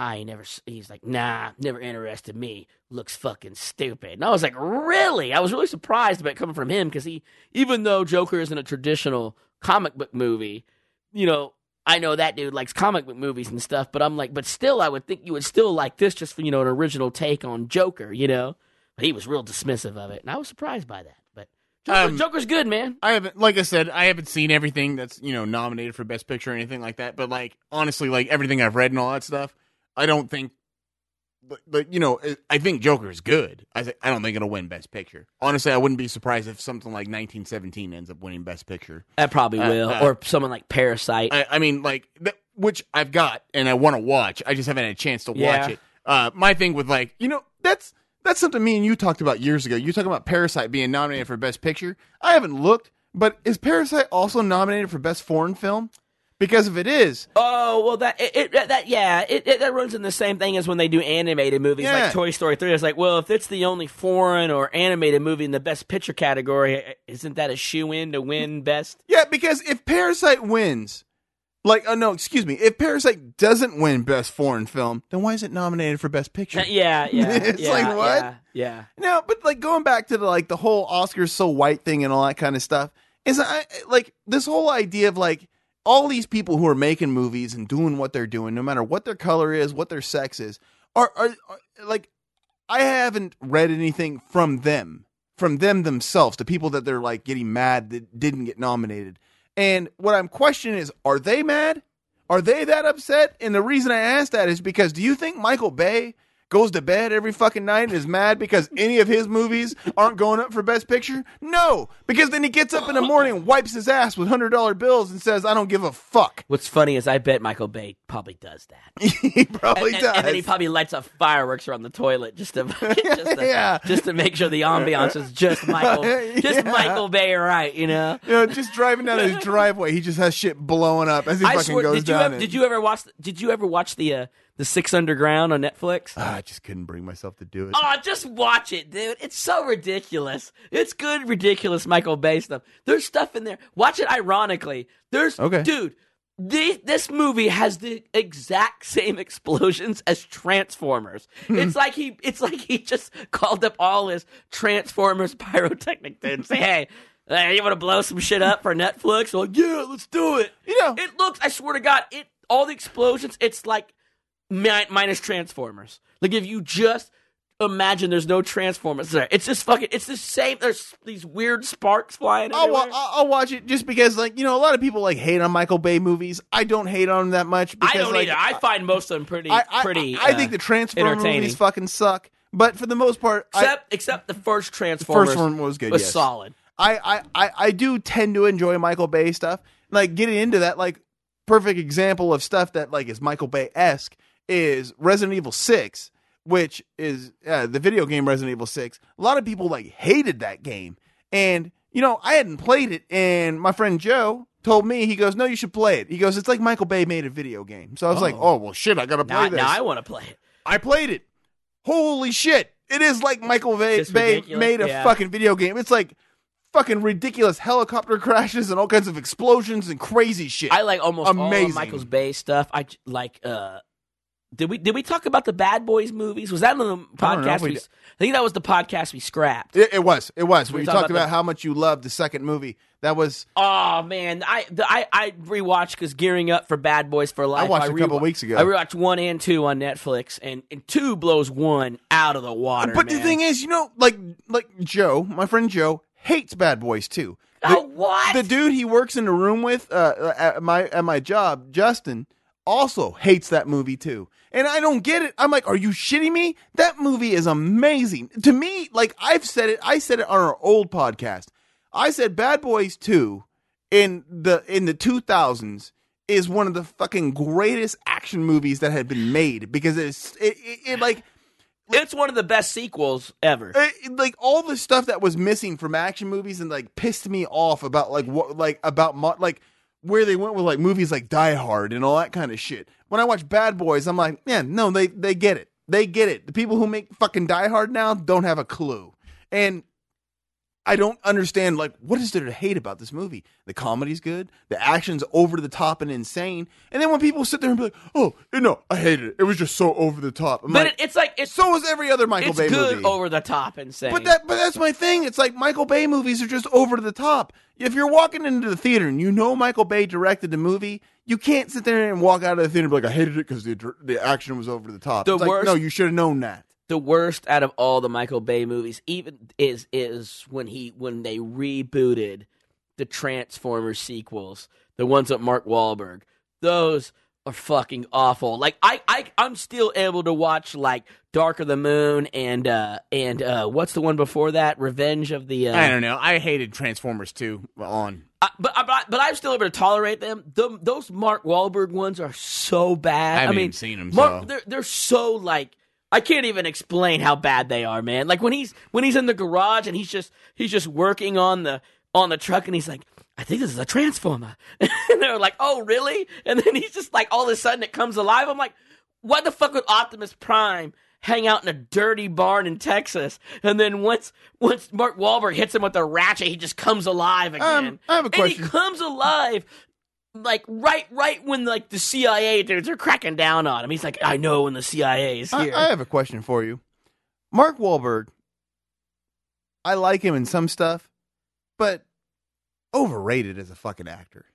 I never. He's like, nah, never interested me. Looks fucking stupid. And I was like, really? I was really surprised about coming from him because he, even though Joker isn't a traditional comic book movie, you know, I know that dude likes comic book movies and stuff. But I'm like, but still, I would think you would still like this just for you know an original take on Joker, you know. But he was real dismissive of it, and I was surprised by that. But Joker, Um, Joker's good, man. I haven't, like I said, I haven't seen everything that's you know nominated for Best Picture or anything like that. But like honestly, like everything I've read and all that stuff, I don't think. But, but you know, I think Joker is good. I th- I don't think it'll win Best Picture. Honestly, I wouldn't be surprised if something like 1917 ends up winning Best Picture. That probably uh, will, uh, or someone like Parasite. I, I mean, like th- which I've got and I want to watch. I just haven't had a chance to watch Yeah. it. Uh, my thing with like, you know, that's that's something me and you talked about years ago. You talking about Parasite being nominated for Best Picture. I haven't looked, but is Parasite also nominated for Best Foreign Film? Because if it is, Oh well, that it, it that yeah, it, it that runs in the same thing as when they do animated movies Yeah. like Toy Story Three. It's like, well, if it's the only foreign or animated movie in the Best Picture category, isn't that a shoe in to win Best? yeah, because if Parasite wins, like, oh no, excuse me, if Parasite doesn't win Best Foreign Film, then why is it nominated for Best Picture? Uh, yeah, (laughs) yeah, It's yeah, like, what? Yeah, yeah. No, but like going back to the like the whole Oscars so white thing and all that kind of stuff is I like this whole idea of like all these people who are making movies and doing what they're doing, no matter what their color is, what their sex is, are, are, are like I haven't read anything from them, from them themselves, the people that they're like getting mad that didn't get nominated. And what I'm questioning is, are they mad? Are they that upset? And the reason I ask that is because do you think Michael Bay goes to bed every fucking night and is mad because any of his movies aren't going up for Best Picture? No, because then he gets up in the morning and wipes his ass with hundred dollar bills and says, "I don't give a fuck." What's funny is I bet Michael Bay probably does that. (laughs) he probably and, does. and then he probably lights up fireworks around the toilet just to (laughs) just to, (laughs) Yeah. just to make sure the ambiance is just Michael just Yeah. Michael Bay right, you know. you know, just driving down his driveway, he just has shit blowing up as he I fucking swear, goes did you ever, did you ever watch did you ever watch the uh, the Six Underground on Netflix? Ah, I just couldn't bring myself to do it. Oh, just watch it, dude. It's so ridiculous. It's good, ridiculous Michael Bay stuff. There's stuff in there. Watch it ironically. There's, Okay. dude, the, this movie has the exact same (laughs) explosions as Transformers. it's like he, it's like he just called up all his Transformers pyrotechnic dudes and say, hey, hey, you want to blow some shit up for Netflix? Like, yeah, let's do it. You know- it looks. I swear to God, it all the explosions. It's like mi- minus Transformers. Like if you just imagine there's no Transformers there, it's just fucking. It's the same. There's these weird sparks flying. I'll, wa- I'll I'll watch it just because, like, you know, a lot of people like hate on Michael Bay movies. I don't hate on them that much. Because, I don't like, either. I find most of them pretty, I, I, pretty. I, I uh, think the Transformers movies fucking suck. But for the most part, I, except except the first Transformers. first one was good, Was yes. solid. I, I, I, I do tend to enjoy Michael Bay stuff. Like getting into that, like perfect example of stuff that like is Michael Bay esque is Resident Evil Six, which is uh, the video game Resident Evil Six. A lot of people like hated that game, and you know I hadn't played it, and my friend Joe told me he goes, "No, you should play it." He goes, "It's like Michael Bay made a video game." So I was like, "Oh well, shit, I gotta play Now, this." now I want to play it. I played it. Holy shit. It is like Michael Bay, Bay made a yeah. fucking video game. It's like fucking ridiculous helicopter (laughs) crashes and all kinds of explosions and crazy shit. I like almost all Amazing. of Michael's Bay stuff. I like uh did we did we talk about the Bad Boys movies? Was that on the I don't know podcast? if we We. I think that was the podcast we scrapped. It, it was. It was. We When you talked talked about about the- how much you loved the second movie. That was. Oh man, I the, I I rewatched because gearing up for Bad Boys for Life. I watched it a couple weeks ago. I rewatched one and two on Netflix, and, and two blows one out of the water. But the thing is, you know, like like Joe, my friend Joe, hates Bad Boys too. The, oh what? the dude he works in the room with uh, at my at my job, Justin, also hates that movie too. And I don't get it. I'm like, are you shitting me? That movie is amazing. To me, like I've said it, I said it on our old podcast. I said Bad Boys 2 in the in the 2000s is one of the fucking greatest action movies that had been made because it's it, it, it like it's one of the best sequels ever. it, like all the stuff that was missing from action movies and like pissed me off about like what like about mo- like where they went with like movies like Die Hard and all that kind of shit. When I watch Bad Boys, I'm like, man, no, they they get it. They get it. The people who make fucking Die Hard now don't have a clue. And I don't understand like what is there to hate about this movie? The comedy's good, the action's over the top and insane, and then when people sit there and be like, "Oh, you know, I hated it. It was just so over the top." I'm but like, it's like it's so was every other Michael Bay movie. it's good movie. over the top insane. But that, but that's my thing. It's like Michael Bay movies are just over the top. If you're walking into the theater and you know Michael Bay directed the movie, you can't sit there and walk out of the theater and be like, "I hated it because the the action was over the top." The It's like, worst- no, you should have known that. The worst out of all the Michael Bay movies, even is is when he when they rebooted the Transformers sequels, the ones with Mark Wahlberg. Those are fucking awful. Like I I I'm still able to watch like Dark of the Moon and uh and uh what's the one before that? Revenge of the. Uh, I don't know. I hated Transformers 2 on. Uh, but, but but I'm still able to tolerate them. The, those Mark Wahlberg ones are so bad. I haven't mean, even seen 'em, Mark, so- they're they're so like I can't even explain how bad they are, man. Like when he's when he's in the garage and he's just he's just working on the on the truck and he's like, I think this is a transformer, (laughs) and they're like, Oh, really? And then he's just like, all of a sudden it comes alive. I'm like, what the fuck would Optimus Prime? Hang out in a dirty barn in Texas, and then once once Mark Wahlberg hits him with a ratchet, he just comes alive again. Um, I have a And question. he comes alive like right right when like the CIA dudes are cracking down on him. He's like, I know when the CIA is I, here. I have a question for you, Mark Wahlberg. I like him in some stuff, but overrated as a fucking actor.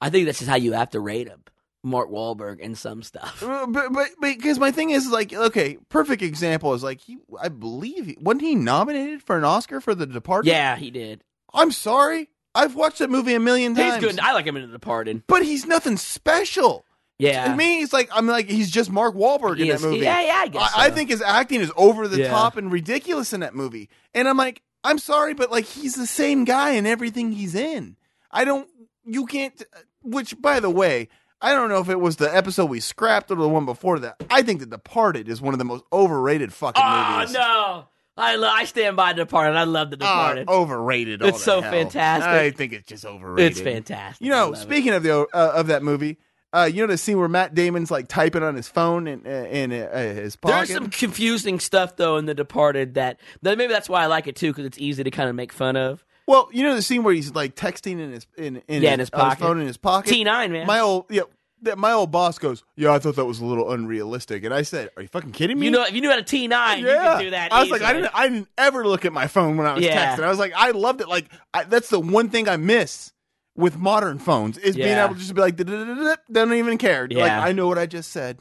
I think this is how you have to rate him. Mark Wahlberg and some stuff. Uh, But, but because my thing is like okay, perfect example is like he I believe he, wasn't he nominated for an Oscar for The Departed? Yeah, he did. I'm sorry, I've watched that movie a million times. He's good. I like him in The Departed. but he's nothing special. Yeah. To me, he's like I'm like he's just Mark Wahlberg in is- that movie. Yeah, yeah, I guess. I, I think his acting is over the Yeah. top and ridiculous in that movie. And I'm like, I'm sorry, but like he's the same guy in everything he's in. I don't. You can't. Which, by the way, I don't know if it was the episode we scrapped or the one before that. I think The Departed is one of the most overrated fucking movies. Oh movies. no. I lo- I stand by The Departed. I love The Ah, Departed. overrated. It's so hell. fantastic. I think it's just overrated. it's fantastic. You know, love it. speaking of the uh, of that movie, uh, you know the scene where Matt Damon's like typing on his phone in uh, in uh, his pocket. There's some confusing stuff though in The Departed that, that maybe that's why I like it too because it's easy to kind of make fun of. Well, you know the scene where he's like texting in his in, in Yeah, his, in his pocket. phone in his pocket. T nine man. My old yeah, that- my old boss goes, "Yeah, I thought that was a little unrealistic," and I said, "Are you fucking kidding me?" you know, if you knew how to T nine, you could do that. I was like, I didn't, I didn't ever look at my phone when I was Yeah. texting. I was like, I loved it. Like I, that's the one thing I miss with modern phones is being Yeah. able to just be like, "Da-da-da-da-da," don't even care. Like I know what I just said.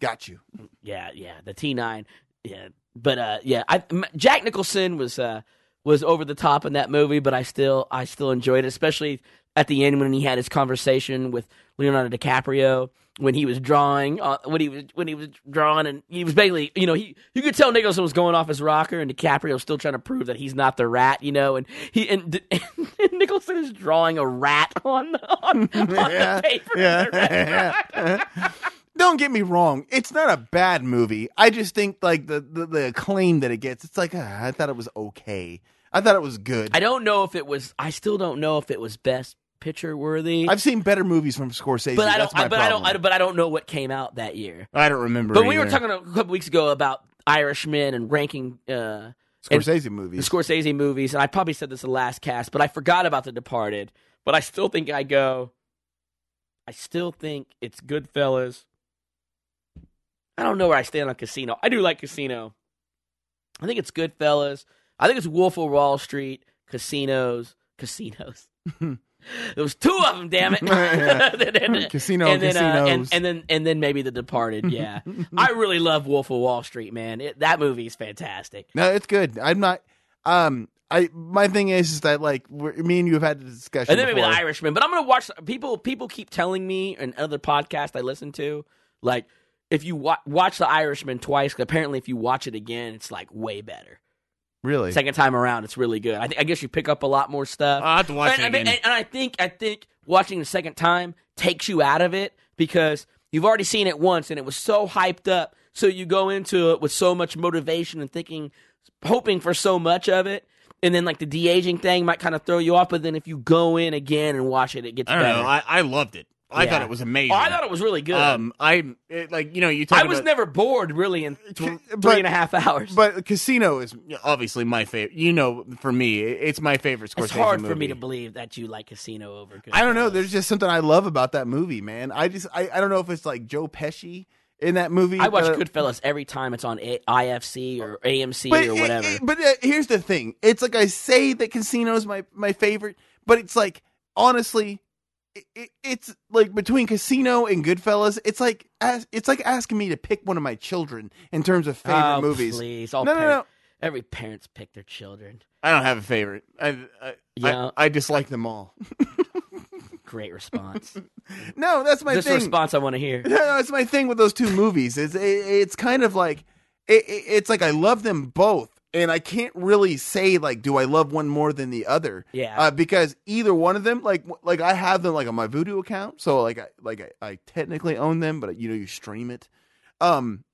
Got you. Yeah, yeah, the T nine. Yeah, but uh, yeah, I, M- Jack Nicholson was uh was over the top in that movie, but I still I still enjoyed it, especially at the end when he had his conversation with Leonardo DiCaprio when he was drawing uh, when he was when he was drawing and he was basically you know he you could tell Nicholson was going off his rocker and DiCaprio was still trying to prove that he's not the rat you know and he and, (laughs) and Nicholson is drawing a rat on the, on, (laughs) on Yeah, the paper yeah. (laughs) Don't get me wrong; it's not a bad movie. I just think like the the, the acclaim that it gets, it's like ah, I thought it was okay. I thought it was good. I don't know if it was. I still don't know if it was best picture worthy. I've seen better movies from Scorsese. but I don't. I, but I don't. I, but I don't know what came out that year. I don't remember. But we were talking a couple weeks ago about Irishman and ranking uh, Scorsese the movies. Scorsese movies, and I probably said this in the last cast, but I forgot about The Departed. But I still think I go. I still think it's Goodfellas, I don't know where I stand on Casino. I do like Casino. I think it's Goodfellas. I think it's Wolf of Wall Street, Casinos, Casinos. (laughs) there was two of them, damn it. (laughs) (laughs) Casino and then, uh, and, casinos. and then and then maybe The Departed. (laughs) Yeah, I really love Wolf of Wall Street, man. It, that movie is fantastic. No, it's good. I'm not. Um, I my thing is, is that like we're, me and you have had the discussion. And then maybe. The Irishman. But I'm gonna watch. People people keep telling me and other podcasts I listen to, like if you wa- watch The Irishman twice, apparently if you watch it again, it's like way better. Really? Second time around, it's really good. I, th- I guess you pick up a lot more stuff. I'll have to watch and, it I again. and, and I think I think watching the second time takes you out of it because you've already seen it once and it was so hyped up. So you go into it with so much motivation and thinking, hoping for so much of it. And then like the de aging thing might kind of throw you off, but then if you go in again and watch it, it gets I don't better. know. I, I loved it. I Yeah. thought it was amazing. oh, I thought it was really good. Um, I it, like you know you I was about, never bored really in (laughs) th- But- three and a half hours. But Casino is obviously my favorite. You know, for me, it's my favorite Scorsese it's hard movie. for me to believe that you like Casino over. I don't know. There's just something I love about that movie, man. I just I, I don't know if it's like Joe Pesci in that movie. I watch but- Goodfellas every time it's on A- IFC or AMC or it- whatever. it- but uh, here's the thing: it's like I say that Casino's my my favorite, but it's like honestly, it, it, it's like between Casino and Goodfellas, it's like it's like asking me to pick one of my children in terms of favorite oh, movies. Please, all No, no, no. Every parents pick their children. I don't have a favorite. I I, Yeah. I, I dislike them all. (laughs) Great response. No, that's my this thing. response I want to hear. No, that's my thing with those two movies. It's it, it's kind of like it- it's like I love them both, and I can't really say like do I love one more than the other. Yeah. uh, because either one of them, like like I have them like on my Vudu account, so like I like I, I technically own them, but you know you stream it. Um,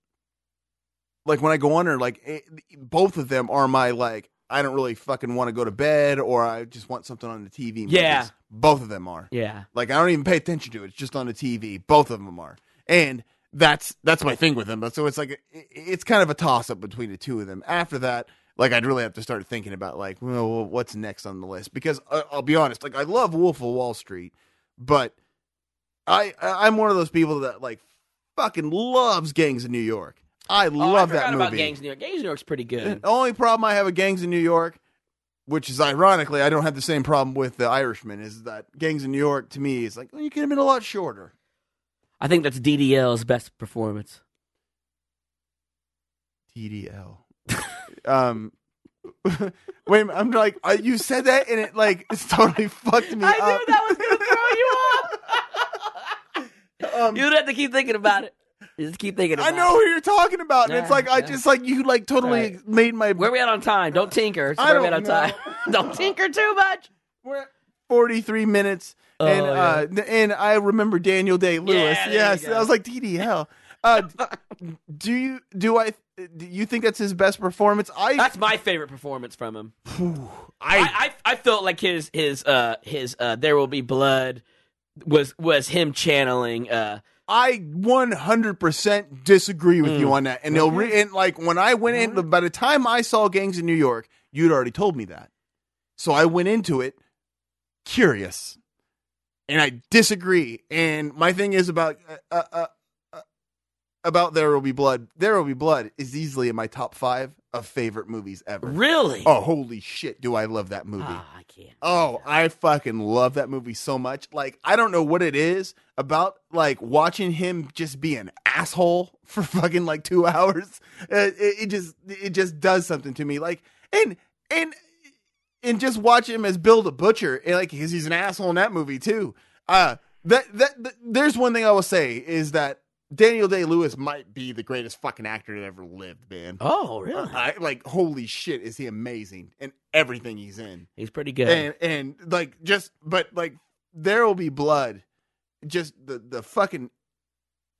like when I go on there, like it, both of them are my like I don't really fucking want to go to bed, or I just want something on the TV. movies. Yeah. both of them are. Yeah. Like I don't even pay attention to it. It's just on the TV. Both of them are, and that's that's my thing with them. But so it's like it's kind of a toss up between the two of them. After that, like I'd really have to start thinking about like, well, what's next on the list? Because I, I'll be honest, like I love Wolf of Wall Street, but I I- I'm one of those people that like fucking loves Gangs of New York. I Oh, I love forgot that about movie. Gangs of New York. Gangs of New York's pretty good. The only problem I have with Gangs of New York, which is ironically, I don't have the same problem with The Irishman, is that Gangs of New York to me is like, well, you could have been a lot shorter. I think that's DDL's best performance. TDL. (laughs) um, (laughs) wait, I'm like, uh, you said that and it like it's totally fucked me I up. knew that was going (laughs) to throw you off. Um, you don't have to keep thinking about it. You just keep thinking About I know who you're talking about, and it's Yeah, like I yeah. just like you like totally Right. made my it. Where we at on time? Don't tinker. I where we at don't on know. time? don't tinker too much. We're at 43 minutes, Oh, and uh, and I remember Daniel Day Lewis. Yeah, yes. I was like TDL. Uh, (laughs) do you do I do you think that's his best performance? I That's my favorite performance from him. I, I, I I felt like his his uh his uh There Will Be Blood was was him channeling uh I 100% disagree with Mm. you on that. And they'll re- and like when I went in by the time I saw Gangs in New York, you'd already told me that. So I went into it curious. And I disagree. And my thing is about uh, uh, uh, about There Will Be Blood. There Will Be Blood is easily in my top 5 of favorite movies ever. really. Oh, holy shit, do I love that movie. Ah, I can't. Oh, I fucking love that movie so much. Like, I don't know what it is about like watching him just be an asshole (laughs) for fucking like two (laughs) hours. Uh, it, it just it just does something to me. Like, and and and just watch him as Bill the Butcher, and like because he's an asshole in that movie too. Uh that, that that there's one thing I will say is that Daniel Day Lewis might be the greatest fucking actor that ever lived, man. Oh, really? I like holy shit, is he amazing in everything he's in He's pretty good. and and like just but like there will be blood just the the fucking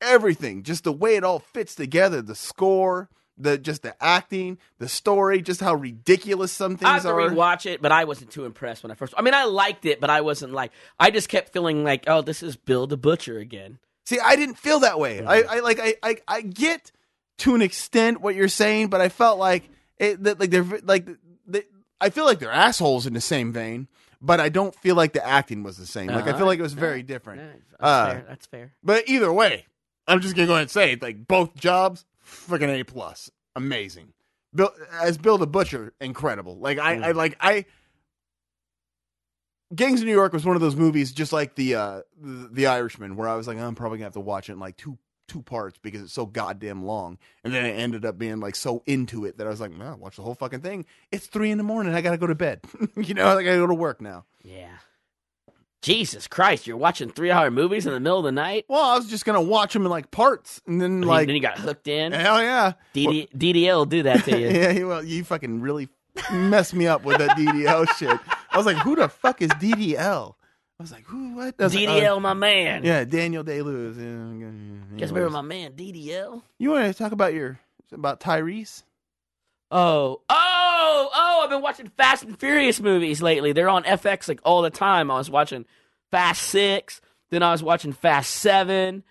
everything just the way it all fits together the score the just the acting the story just how ridiculous some I have things to are rewatch it, but I wasn't too impressed when I first. I mean, I liked it, but I wasn't like. I just kept feeling like, oh, this is Bill the Butcher again. see i didn't feel that way I, I like I, I i get to an extent what you're saying but i felt like it that like they're like they, i feel like they're assholes in the same vein but i don't feel like the acting was the same like i Uh-huh. feel like it was very different that's Uh, fair. That's fair. But either way, I'm just gonna go ahead and say. Like both jobs, freaking A plus, amazing. Bill as Bill the Butcher, incredible. Like I, I like I. Gangs of New York was one of those movies, just like the uh the, the Irishman, where I was like, I'm probably gonna have to watch it in like two two parts because it's so goddamn long. And then I ended up being like so into it that I was like, no, watch the whole fucking thing. It's three in the morning. I gotta go to bed. (laughs) you know, like I gotta go to work now. Yeah. Jesus Christ, you're watching three hour movies in the middle of the night? Well, I was just gonna watch them in like parts, and then And like, then you got hooked in. hell yeah, DD, DDL will do that to (laughs) you. yeah. Well, you fucking really messed me up with that DDL (laughs) shit. I was like, who the fuck is DDL? I was like, who? What? Was like, DDL, uh, my man. yeah, Daniel Day Lewis. Yeah, Guess remember my man DDL? You want to talk about your about Tyrese? Oh, oh, oh! oh, I've been watching Fast and Furious movies lately. They're on FX like all the time. I was watching Fast Six, then I was watching Fast Seven,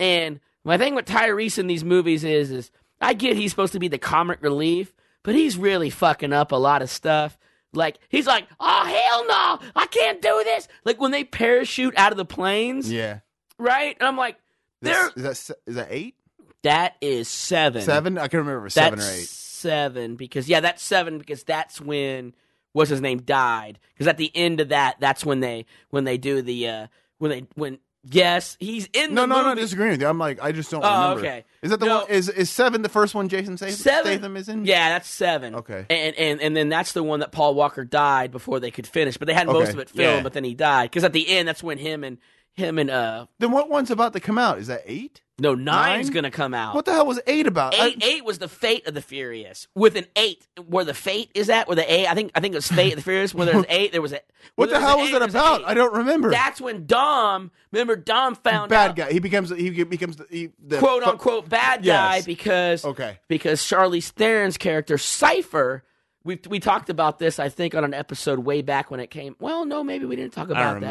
and my thing with Tyrese in these movies is, is I get he's supposed to be the comic relief, but he's really fucking up a lot of stuff. Like he's like, oh hell no, I can't do this. Like when they parachute out of the planes, Yeah. right? And I'm like, there. Is that is that eight? That is seven. Seven? I can remember was That's seven or eight. Seven because yeah, that's seven because that's when what's his name died. Because at the end of that, that's when they when they do the uh when they when yes he's in No, the no, no. movie. Disagreeing with you. I'm like, I just don't Oh, remember. okay. Is that the No. one? Is is seven the first one? Jason Statham, Seven. Statham is in. Yeah, that's seven. Okay. And and and then that's the one that Paul Walker died before they could finish, but they had most of it filmed, yeah. but then he died because at the end that's when him and him and uh Then what one's about to come out? Is that eight? No nine's Nine? gonna come out. What the hell was eight about? I- Eight, eight was the fate of the Furious. With an eight, where the fate is at, where the A, I think, I think it was fate of the Furious. Where there's (laughs) eight, there was a. what the hell was eight, that about? eight. I don't remember. That's when Dom, remember Dom found bad out, guy. He becomes he becomes the, he, the quote unquote bad guy Yes. because Okay. because Charlize Theron's character Cipher. We we talked about this I think on an episode way back when it came. Well, no, maybe we didn't talk about that.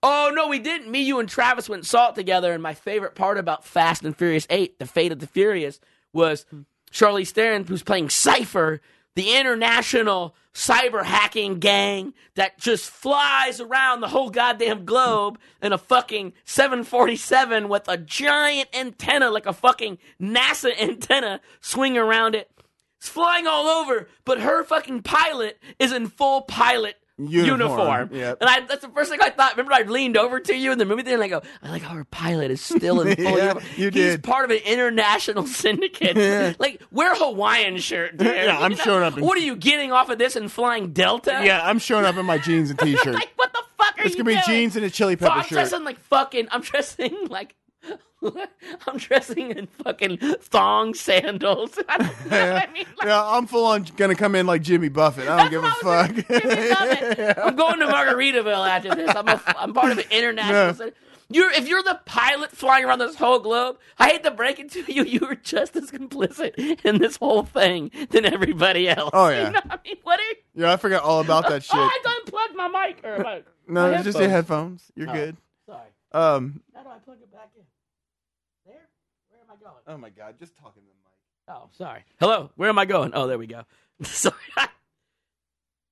Oh no, we didn't. Me, you, and Travis went and saw it together. And my favorite part about Fast and Furious Eight, The Fate of the Furious, was Charlize Theron, who's playing Cipher, the international cyber hacking gang that just flies around the whole goddamn globe in a fucking 747 with a giant antenna, like a fucking NASA (laughs) antenna, swing around it. It's flying all over, but her fucking pilot is in full pilot Uniform, uniform. yep. And I, that's the first thing I thought. Remember, I leaned over to you in the movie theater and I go, I like how her pilot is still in (laughs) full Yeah, uniform. you He's did. part of an international (laughs) syndicate. Like, wear a Hawaiian shirt, dude. Yeah, I'm You know? showing up in- What are you getting off of this and flying Delta? Yeah, I'm showing up in my jeans and (laughs) t-shirt. like, what the fuck are It's you gonna be doing? jeans and a chili So pepper I'm shirt. dressing like fucking. I'm dressing like. (laughs) I'm dressing in fucking thong sandals. I don't know what I mean. Like, yeah, I'm full on gonna come in like Jimmy Buffett. I don't give a That's what I was fuck. Buffett. (laughs) I'm going to Margaritaville after this. I'm, a, I'm part of an international. Yeah. You're if you're the pilot flying around this whole globe. I hate to break it to you, you were just as complicit in this whole thing than everybody else. Oh, (laughs) yeah. You know I mean, what are you? yeah, I forgot all about that shit. Oh, I unplugged my mic or my. no, my it's just your headphones. headphones. You're Oh. good. Sorry. Um. How do I plug it back in? There. Where am I going? Oh my god, just talking to the Oh, sorry. Hello. Where am I going? Oh, there we go. (laughs) sorry.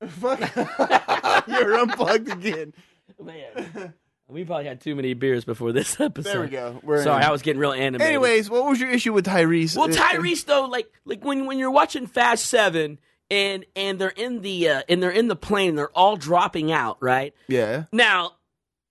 Fuck. (laughs) You're unplugged again. Man. We probably had too many beers before this (laughs) episode. There we go. We're Sorry, in. I was getting real animated. Anyways, what was your issue with Tyrese? well, Uh, Tyrese though, like like when when you're watching Fast Seven and and they're in the uh, and they're in the plane, and they're all dropping out, right? Yeah. Now,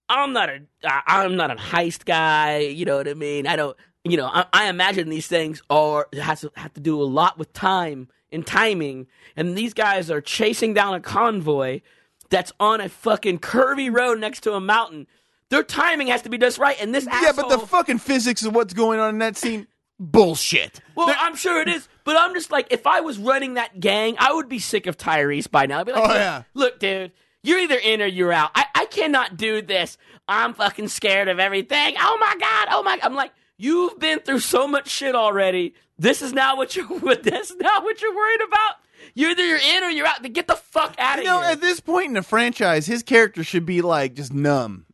I'm not a I'm not a heist guy. You know what I mean? I don't. You know, I, I imagine these things are has to have to do a lot with time and timing. And these guys are chasing down a convoy that's on a fucking curvy road next to a mountain. Their timing has to be just right. And this Yeah, but the fucking physics of what's going on in that scene, bullshit. well, I'm sure it is, but I'm just like, if I was running that gang, I would be sick of Tyrese by now. I'd be like, Oh, look, yeah. look, dude, you're either in or you're out. I, I cannot do this. I'm fucking scared of everything. Oh my god. Oh my. I'm like, you've been through so much shit already. This is not what you're. (laughs) This is not what you're worried about. You're either you're in or you're out. Get the fuck out of You know, here. at this point in the franchise, his character should be like just numb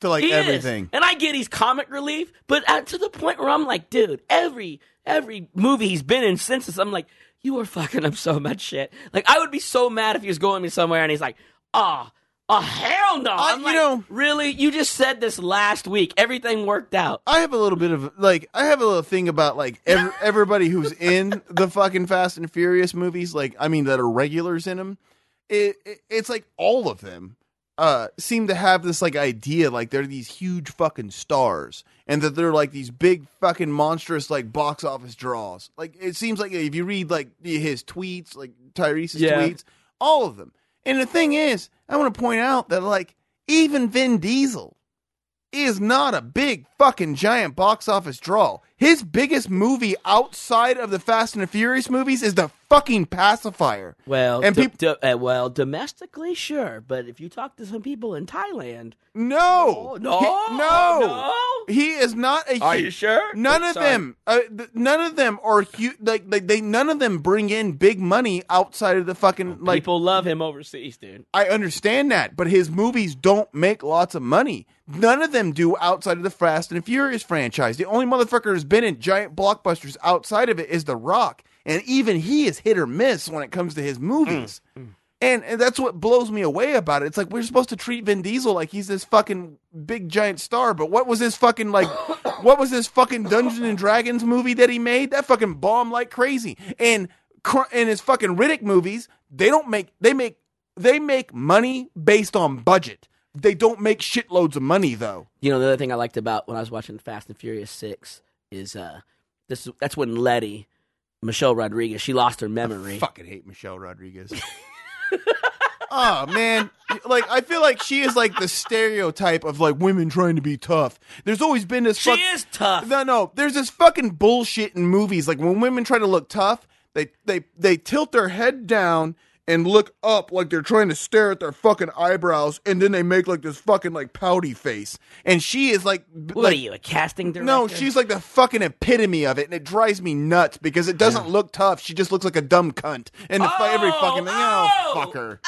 to like He everything. Is. And I get he's comic relief, but to the point where I'm like, dude, every every movie he's been in since this, I'm like, you are fucking up so much shit. Like I would be so mad if he was going me somewhere and he's like, ah, Oh hell no! I- I'm you like, know- really? You just said this last week. Everything worked out. I have a little bit of like I have a little thing about like every, (laughs) everybody who's in the fucking Fast and Furious movies, like I mean that are regulars in them. It, it it's like all of them uh seem to have this like idea like they're these huge fucking stars and that they're like these big fucking monstrous like box office draws. Like it seems like if you read like his tweets, like Tyrese's Yeah. tweets, all of them. And the thing is, I want to point out that like even Vin Diesel is not a big fucking giant box office draw. His biggest movie outside of the Fast and the Furious movies is the fucking pacifier. Well, And do- peop- do- uh, well, domestically, sure, but if you talk to some people in Thailand, No, no, He- no, no. he is not a. Are hu- you sure? None of Sorry. them, uh, th- none of them are huge. Like, like they, none of them bring in big money outside of the fucking like. people love him overseas, dude. I understand that, but his movies don't make lots of money. None of them do outside of the Fast and Furious franchise. The only motherfucker who's been in giant blockbusters outside of it is The Rock, and even he is hit or miss when it comes to his movies. Mm. Mm. And, and that's what blows me away about it. It's like we're supposed to treat Vin Diesel like he's this fucking big giant star, but what was his fucking like? (coughs) what was his fucking Dungeons and Dragons movie that he made? That fucking bomb like crazy. And in his fucking Riddick movies, they don't make they make they make money based on budget. They don't make shitloads of money though. You know, the other thing I liked about when I was watching Fast and Furious Six is uh, this. That's when Letty, Michelle Rodriguez, she lost her memory. I fucking hate Michelle Rodriguez. (laughs) oh man, like I feel like she is like the stereotype of like women trying to be tough. There's always been this. She is tough. No, no. There's this fucking bullshit in movies. Like when women try to look tough, they they they tilt their head down and look up like they're trying to stare at their fucking eyebrows, and then they make like this fucking like pouty face. And she is like, what like are you, a casting director? no, she's like the fucking epitome of it, and it drives me nuts because it doesn't look tough. She just looks like a dumb cunt, and fu- every fucking thing. Oh, oh, fuck her.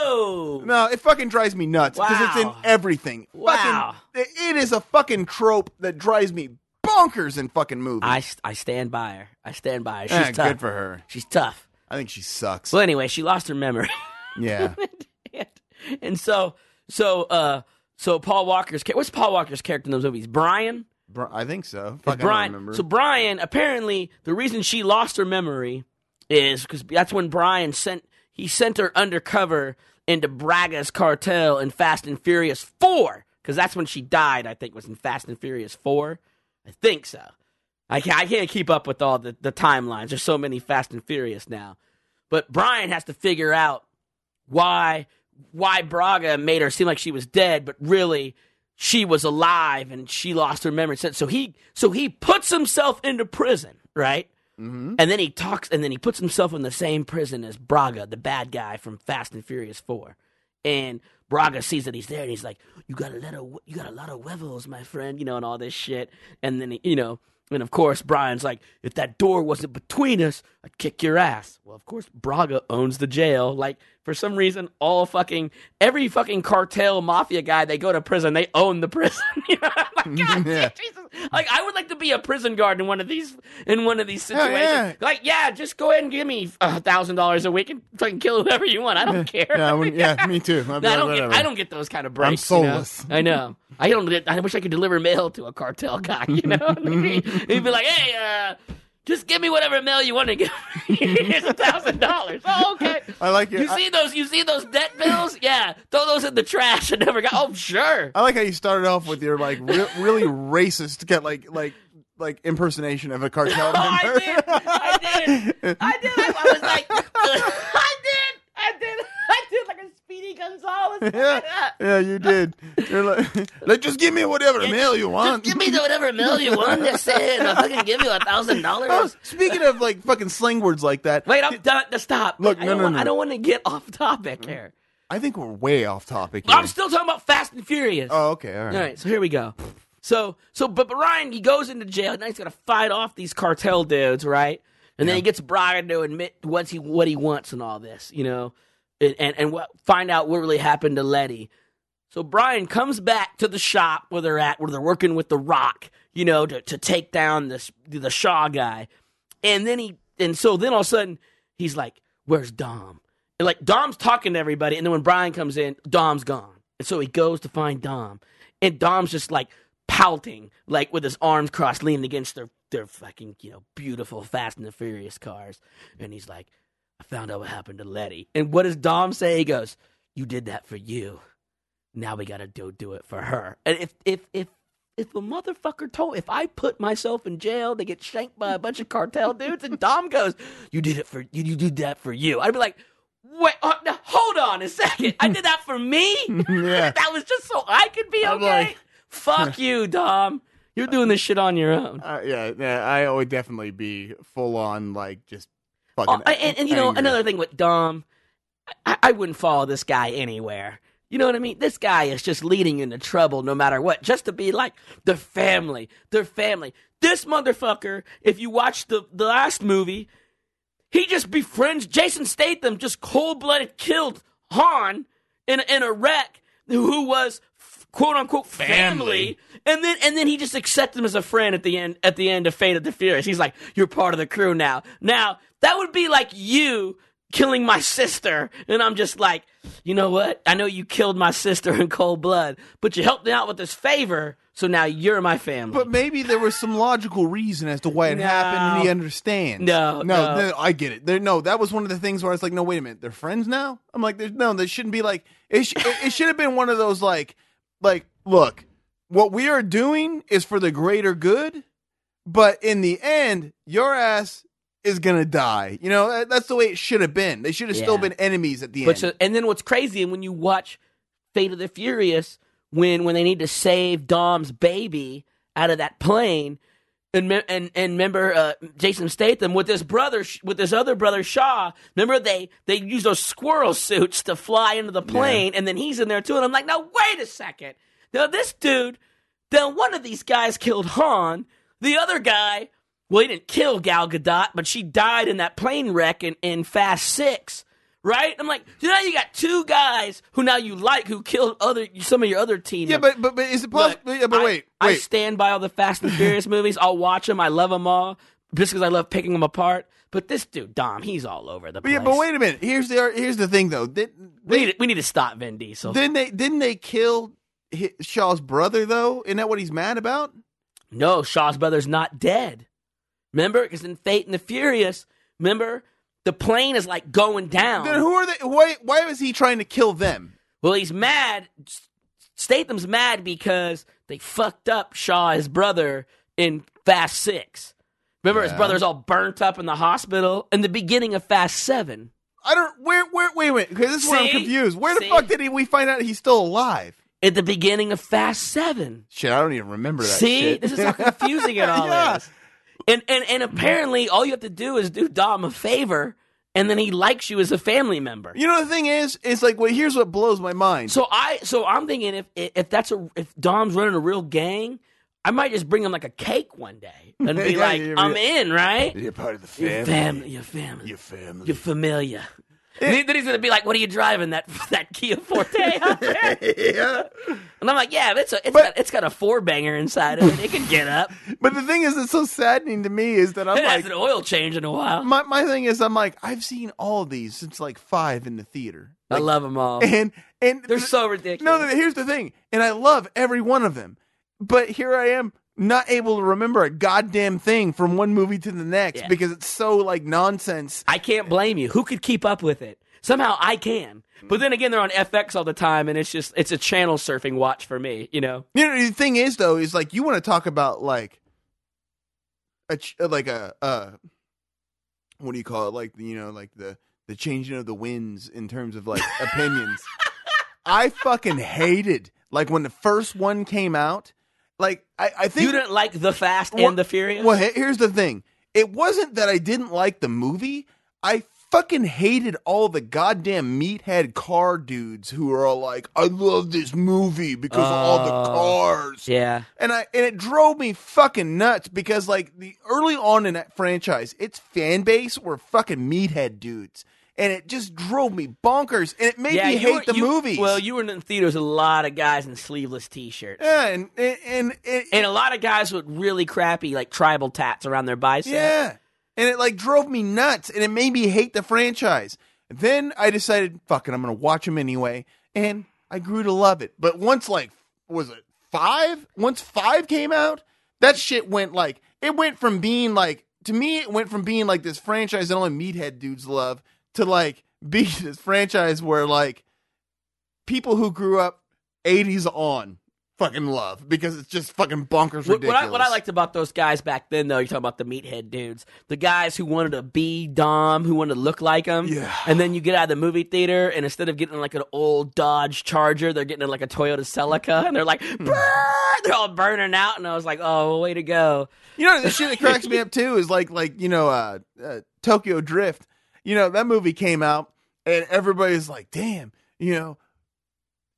Oh, No, it fucking drives me nuts because it's in everything. Wow. Fucking, it is a fucking trope that drives me bonkers in fucking movies. I, I stand by her. I stand by her. She's Eh, tough. good for her. She's tough. I think she sucks. Well, anyway, she lost her memory. (laughs) yeah. (laughs) and, and so, so, uh, so Paul Walker's what's Paul Walker's character in those movies? Brian. Bri- I think so. Fuck, Brian. remember. So Brian, apparently, the reason she lost her memory is because that's when Brian sent he sent her undercover into Braga's cartel in Fast and Furious Four because that's when she died. I think was in Fast and Furious Four. I think so. I can't, I can't keep up with all the, the timelines. There's so many Fast and Furious now. But Brian has to figure out why why Braga made her seem like she was dead, but really she was alive and she lost her memory. So he so he puts himself into prison, right? Mm-hmm. And then he talks, and then he puts himself in the same prison as Braga, the bad guy from Fast and Furious Four. And Braga sees that he's there, and he's like, "You got a lot of you got a lot of huevos, my friend," you know, and all this shit. And then he, you know, and of course Brian's like, "If that door wasn't between us, I'd kick your ass." Well, of course Braga owns the jail. Like for some reason, all fucking every fucking cartel mafia guy, they go to prison, they own the prison. (laughs) you know? I'm like, (laughs) God, Yeah. Jesus. Like I would like to be a prison guard in one of these in one of these situations. yeah. Like, yeah, just go ahead and give me a thousand dollars a week and fucking kill whoever you want. I don't care. yeah, I wouldn't- yeah, (laughs) me too. No, I don't get. I don't get those kind of breaks. you know? soulless. I know. I don't. I wish I could deliver mail to a cartel guy. You know, he'd be like, "Hey, uh, just give me whatever mail you want to give. Here's (laughs) a thousand dollars. Oh, okay. I like it. You I- see those? You see those debt bills? Yeah, throw those in the trash. I never got. Oh, sure. I like how you started off with your like re- really racist, get like like like impersonation of a cartel (laughs) Oh, I member. did. I did. I did. I, I was like, (laughs) I did. I did. I did like a Speedy Gonzales. Yeah, (laughs) yeah, you did. You're like, (laughs) like, just give me whatever mail you want. Give me the whatever mail you (laughs) want. Say it. I'll fucking give you a thousand oh, dollars. speaking of like fucking slang words like that, Wait, I'm done. To stop. Look, I no, don't no, want, no. I don't want to get off topic here. I think we're way off topic. Here. I'm still talking about Fast and Furious. oh, okay, all right. All right, so here we go. So, so, but, but Ryan, he goes into jail. Now he's got to fight off these cartel dudes, right? And then he gets Brian to admit what he what he wants and all this, you know, and and, what, find out what really happened to Letty. So Brian comes back to the shop where they're at, where they're working with the Rock, you know, to to take down this the Shaw guy, and then he and so then all of a sudden he's like, "Where's Dom?" And like Dom's talking to everybody, and then when Brian comes in, Dom's gone. And so he goes to find Dom. And Dom's just like pouting, like with his arms crossed, leaning against their their fucking, you know, beautiful Fast and the Furious cars. And he's like, I found out what happened to Letty. And what does Dom say? He goes, You did that for you. Now we gotta do do it for her. And if if if if a motherfucker told if I put myself in jail to get shanked by a bunch of cartel dudes and Dom goes, You did it for you you did that for you. I'd be like, Wait, uh, now, hold on a second. I did that for me? (laughs) (laughs) Yeah. that was just so I could be I'm okay. like- Fuck (laughs) you, Dom. You're doing this shit on your own. Uh, yeah, yeah, I would definitely be full on like just Fucking. Uh, and, and you know another thing with Dom, I, I wouldn't follow this guy anywhere. You know what I mean? This guy is just leading into trouble no matter what, just to be like the family, their family. This motherfucker, if you watch the the last movie, he just befriends Jason Statham, just cold blooded killed Han in in a wreck who was quote unquote family. Family. and then and then he just accepts him as a friend at the end at the end of Fate of the Furious. He's like, "You're part of the crew now." Now that would be like you killing my sister, and I'm just like, you know what? I know you killed my sister in cold blood, but you helped me out with this favor, so now you're my family. But maybe there was some logical reason as to why it No. happened, and he understands. No, no, no. I get it. There, no, that was one of the things where I was like, no, wait a minute, they're friends now. I'm like, there's no, there shouldn't be like it. Sh- it, it should have been one of those like, like, look, what we are doing is for the greater good, but in the end, your ass is gonna die. You know, that's the way it should have been. They should have still been enemies at the But end. so, and then what's crazy, and when you watch Fate of the Furious, when when they need to save Dom's baby out of that plane, and and and remember uh, Jason Statham with his brother with his other brother Shaw. Remember they they use those squirrel suits to fly into the plane, and then he's in there too. And I'm like, now wait a second. Now this dude, then one of these guys killed Han. The other guy, well, he didn't kill Gal Gadot, but she died in that plane wreck in, in Fast Six. Right? I'm like, so now you got two guys who now you like who killed other some of your other team. yeah, but but but is it possible? yeah, but I- wait, I wait. stand by all the Fast and Furious (laughs) movies. I'll watch them. I love them all just because I love picking them apart. But this dude, Dom, he's all over the But place. yeah, but wait a minute. Here's the here's the thing though. Did, we need, to, we need to stop Vin Diesel. Didn't they? Didn't they kill Shaw's brother though? Isn't that what he's mad about? no, Shaw's brother's not dead. Remember, because in Fate and the Furious, remember the plane is like going down. Then who are they? Why? Why was he trying to kill them? Well, he's mad. Statham's mad because they fucked up Shaw, his brother, in Fast Six. Remember, his brother's all burnt up in the hospital in the beginning of Fast Seven. I don't. Where? Where? Wait a minute. Because this is where I'm confused. Where the See? fuck did he, we find out he's still alive? At the beginning of Fast Seven. Shit, I don't even remember that. See, shit. this is how confusing it (laughs) all Yeah. is. And, and and mm-hmm. apparently, all you have to do is do Dom a favor, and then he likes you as a family member. You know the thing is, is like, well, here's what blows my mind. So I so I'm thinking if if that's a if Dom's running a real gang, I might just bring him like a cake one day and be (laughs) Yeah, like, I'm in, right? you're part of the Your family, your family, Your family. your familia. And then he's gonna be like, "What are you driving that (laughs) that Kia Forte (laughs) yeah. (laughs) And I'm like, "Yeah, it's a, it's But- got it's got a four banger inside of it. It can get up. But the thing is, that's so saddening to me is that I'm It like, hasn't oil change in a while. my my thing is, I'm like, I've seen all these since like five in the theater. I love them all. and and They're th- so ridiculous. No, no, here's the thing, and I love every one of them, but here I am not able to remember a goddamn thing from one movie to the next Yeah. because it's so like nonsense. I can't blame you. Who could keep up with it? Somehow I can. But then again, they're on FX all the time, and it's just it's a channel surfing watch for me. You know. You know, the thing is though, is like you want to talk about like a ch- like a uh, what do you call it? Like you know, like the the changing of the winds in terms of like opinions. (laughs) I fucking hated like when the first one came out. Like I, I think You didn't like the Fast Well- and the Furious. Well, here's the thing. It wasn't that I didn't like the movie. I fucking hated all the goddamn meathead car dudes who are all like, "I love this movie because of all the Oh. cars." yeah. And I and it drove me fucking nuts because like the early on in that franchise, its fan base were fucking meathead dudes. And it just drove me bonkers and it made yeah, me hate were- the you- movies. Well, you were in the theaters a lot of guys in sleeveless T-shirts, yeah, and and, and, and and a lot of guys with really crappy like tribal tats around their biceps. Yeah. And it like drove me nuts and it made me hate the franchise. Then I decided, fuck it, I'm gonna watch them anyway, and I grew to love it. But once like was it five? Once five came out, that shit went like it went from being like to me, it went from being like this franchise that only meathead dudes love to like be (laughs) this franchise where like people who grew up 80s on fucking love because it's just fucking bonkers What, ridiculous. what I, what I liked about those guys back then, though, you're talking about the meathead dudes, the guys who wanted to be Dom, who wanted to look like him. Yeah. And then you get out of the movie theater, and instead of getting like an old Dodge Charger, they're getting like a Toyota Celica, and they're like, Hmm. They're all burning out. And I was like, oh, way to go. You know the shit that cracks me up too is like like you know uh, uh Tokyo Drift. You know that movie came out and everybody's like, "Damn, you know,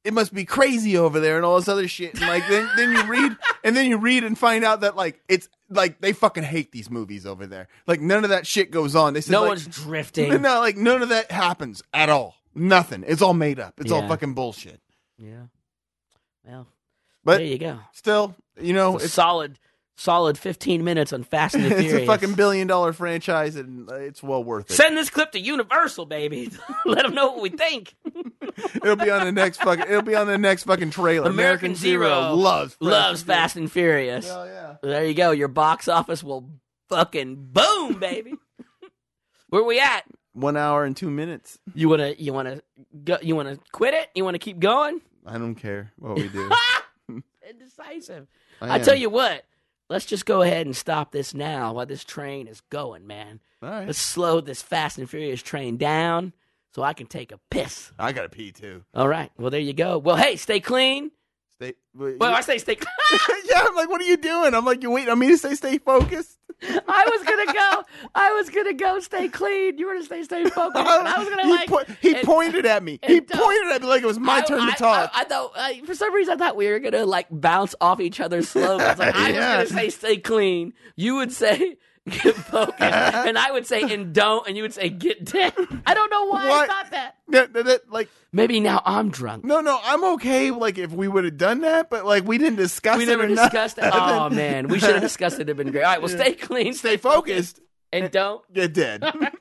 it must be crazy over there and all this other shit." And like then then you read (laughs) and then you read and find out that like it's like they fucking hate these movies over there. Like none of that shit goes on. They said No like, one's drifting. (laughs) no like none of that happens at all. Nothing. It's all made up. It's all fucking bullshit. Yeah. Well, But there you go. still, you know, It's it's solid, solid 15 minutes on Fast and the (laughs) it's a fucking billion dollar franchise and uh, it's well worth it. Send this clip to Universal, baby. (laughs) Let them know what we think. (laughs) It'll be on the next fucking. It'll be on the next fucking trailer. American Zero loves Loves Fast and Furious. Hell yeah. There you go. Your box office will fucking boom, baby. Where we at? One hour and two minutes. You wanna you wanna go you wanna quit it? You wanna keep going? I don't care what we do. Indecisive. I I, tell you what, let's just go ahead and stop this now while this train is going, man. All right. Let's slow this Fast and Furious train down so I can take a piss. I gotta pee too. All right. Well, there you go. Well, hey, stay clean. Stay. wait, Well, you- I say stay (laughs) (laughs) yeah, I'm like, what are you doing? I'm like, you waiting on me to say stay focused? I was gonna go. I was gonna go. Stay clean. You were gonna stay stay focused. I was gonna (laughs) he like. po- he and- pointed at me. He pointed at me like it was my I- turn I, to talk. I, I thought I, for some reason I thought we were gonna like bounce off each other's slogans. Like I Yeah. was gonna say stay clean. You would say get focused, (laughs) and I would say and don't, and you would say get dead. I don't know why I thought that. That- that- that- like, Maybe now I'm drunk. no, no, I'm okay. Like, if we would have done that, but like, we didn't discuss We it. never or nothing. discussed it. Oh man, we should have discussed it. It'd been great. All right, well, stay clean, Stay focused. and don't. Get dead. (laughs)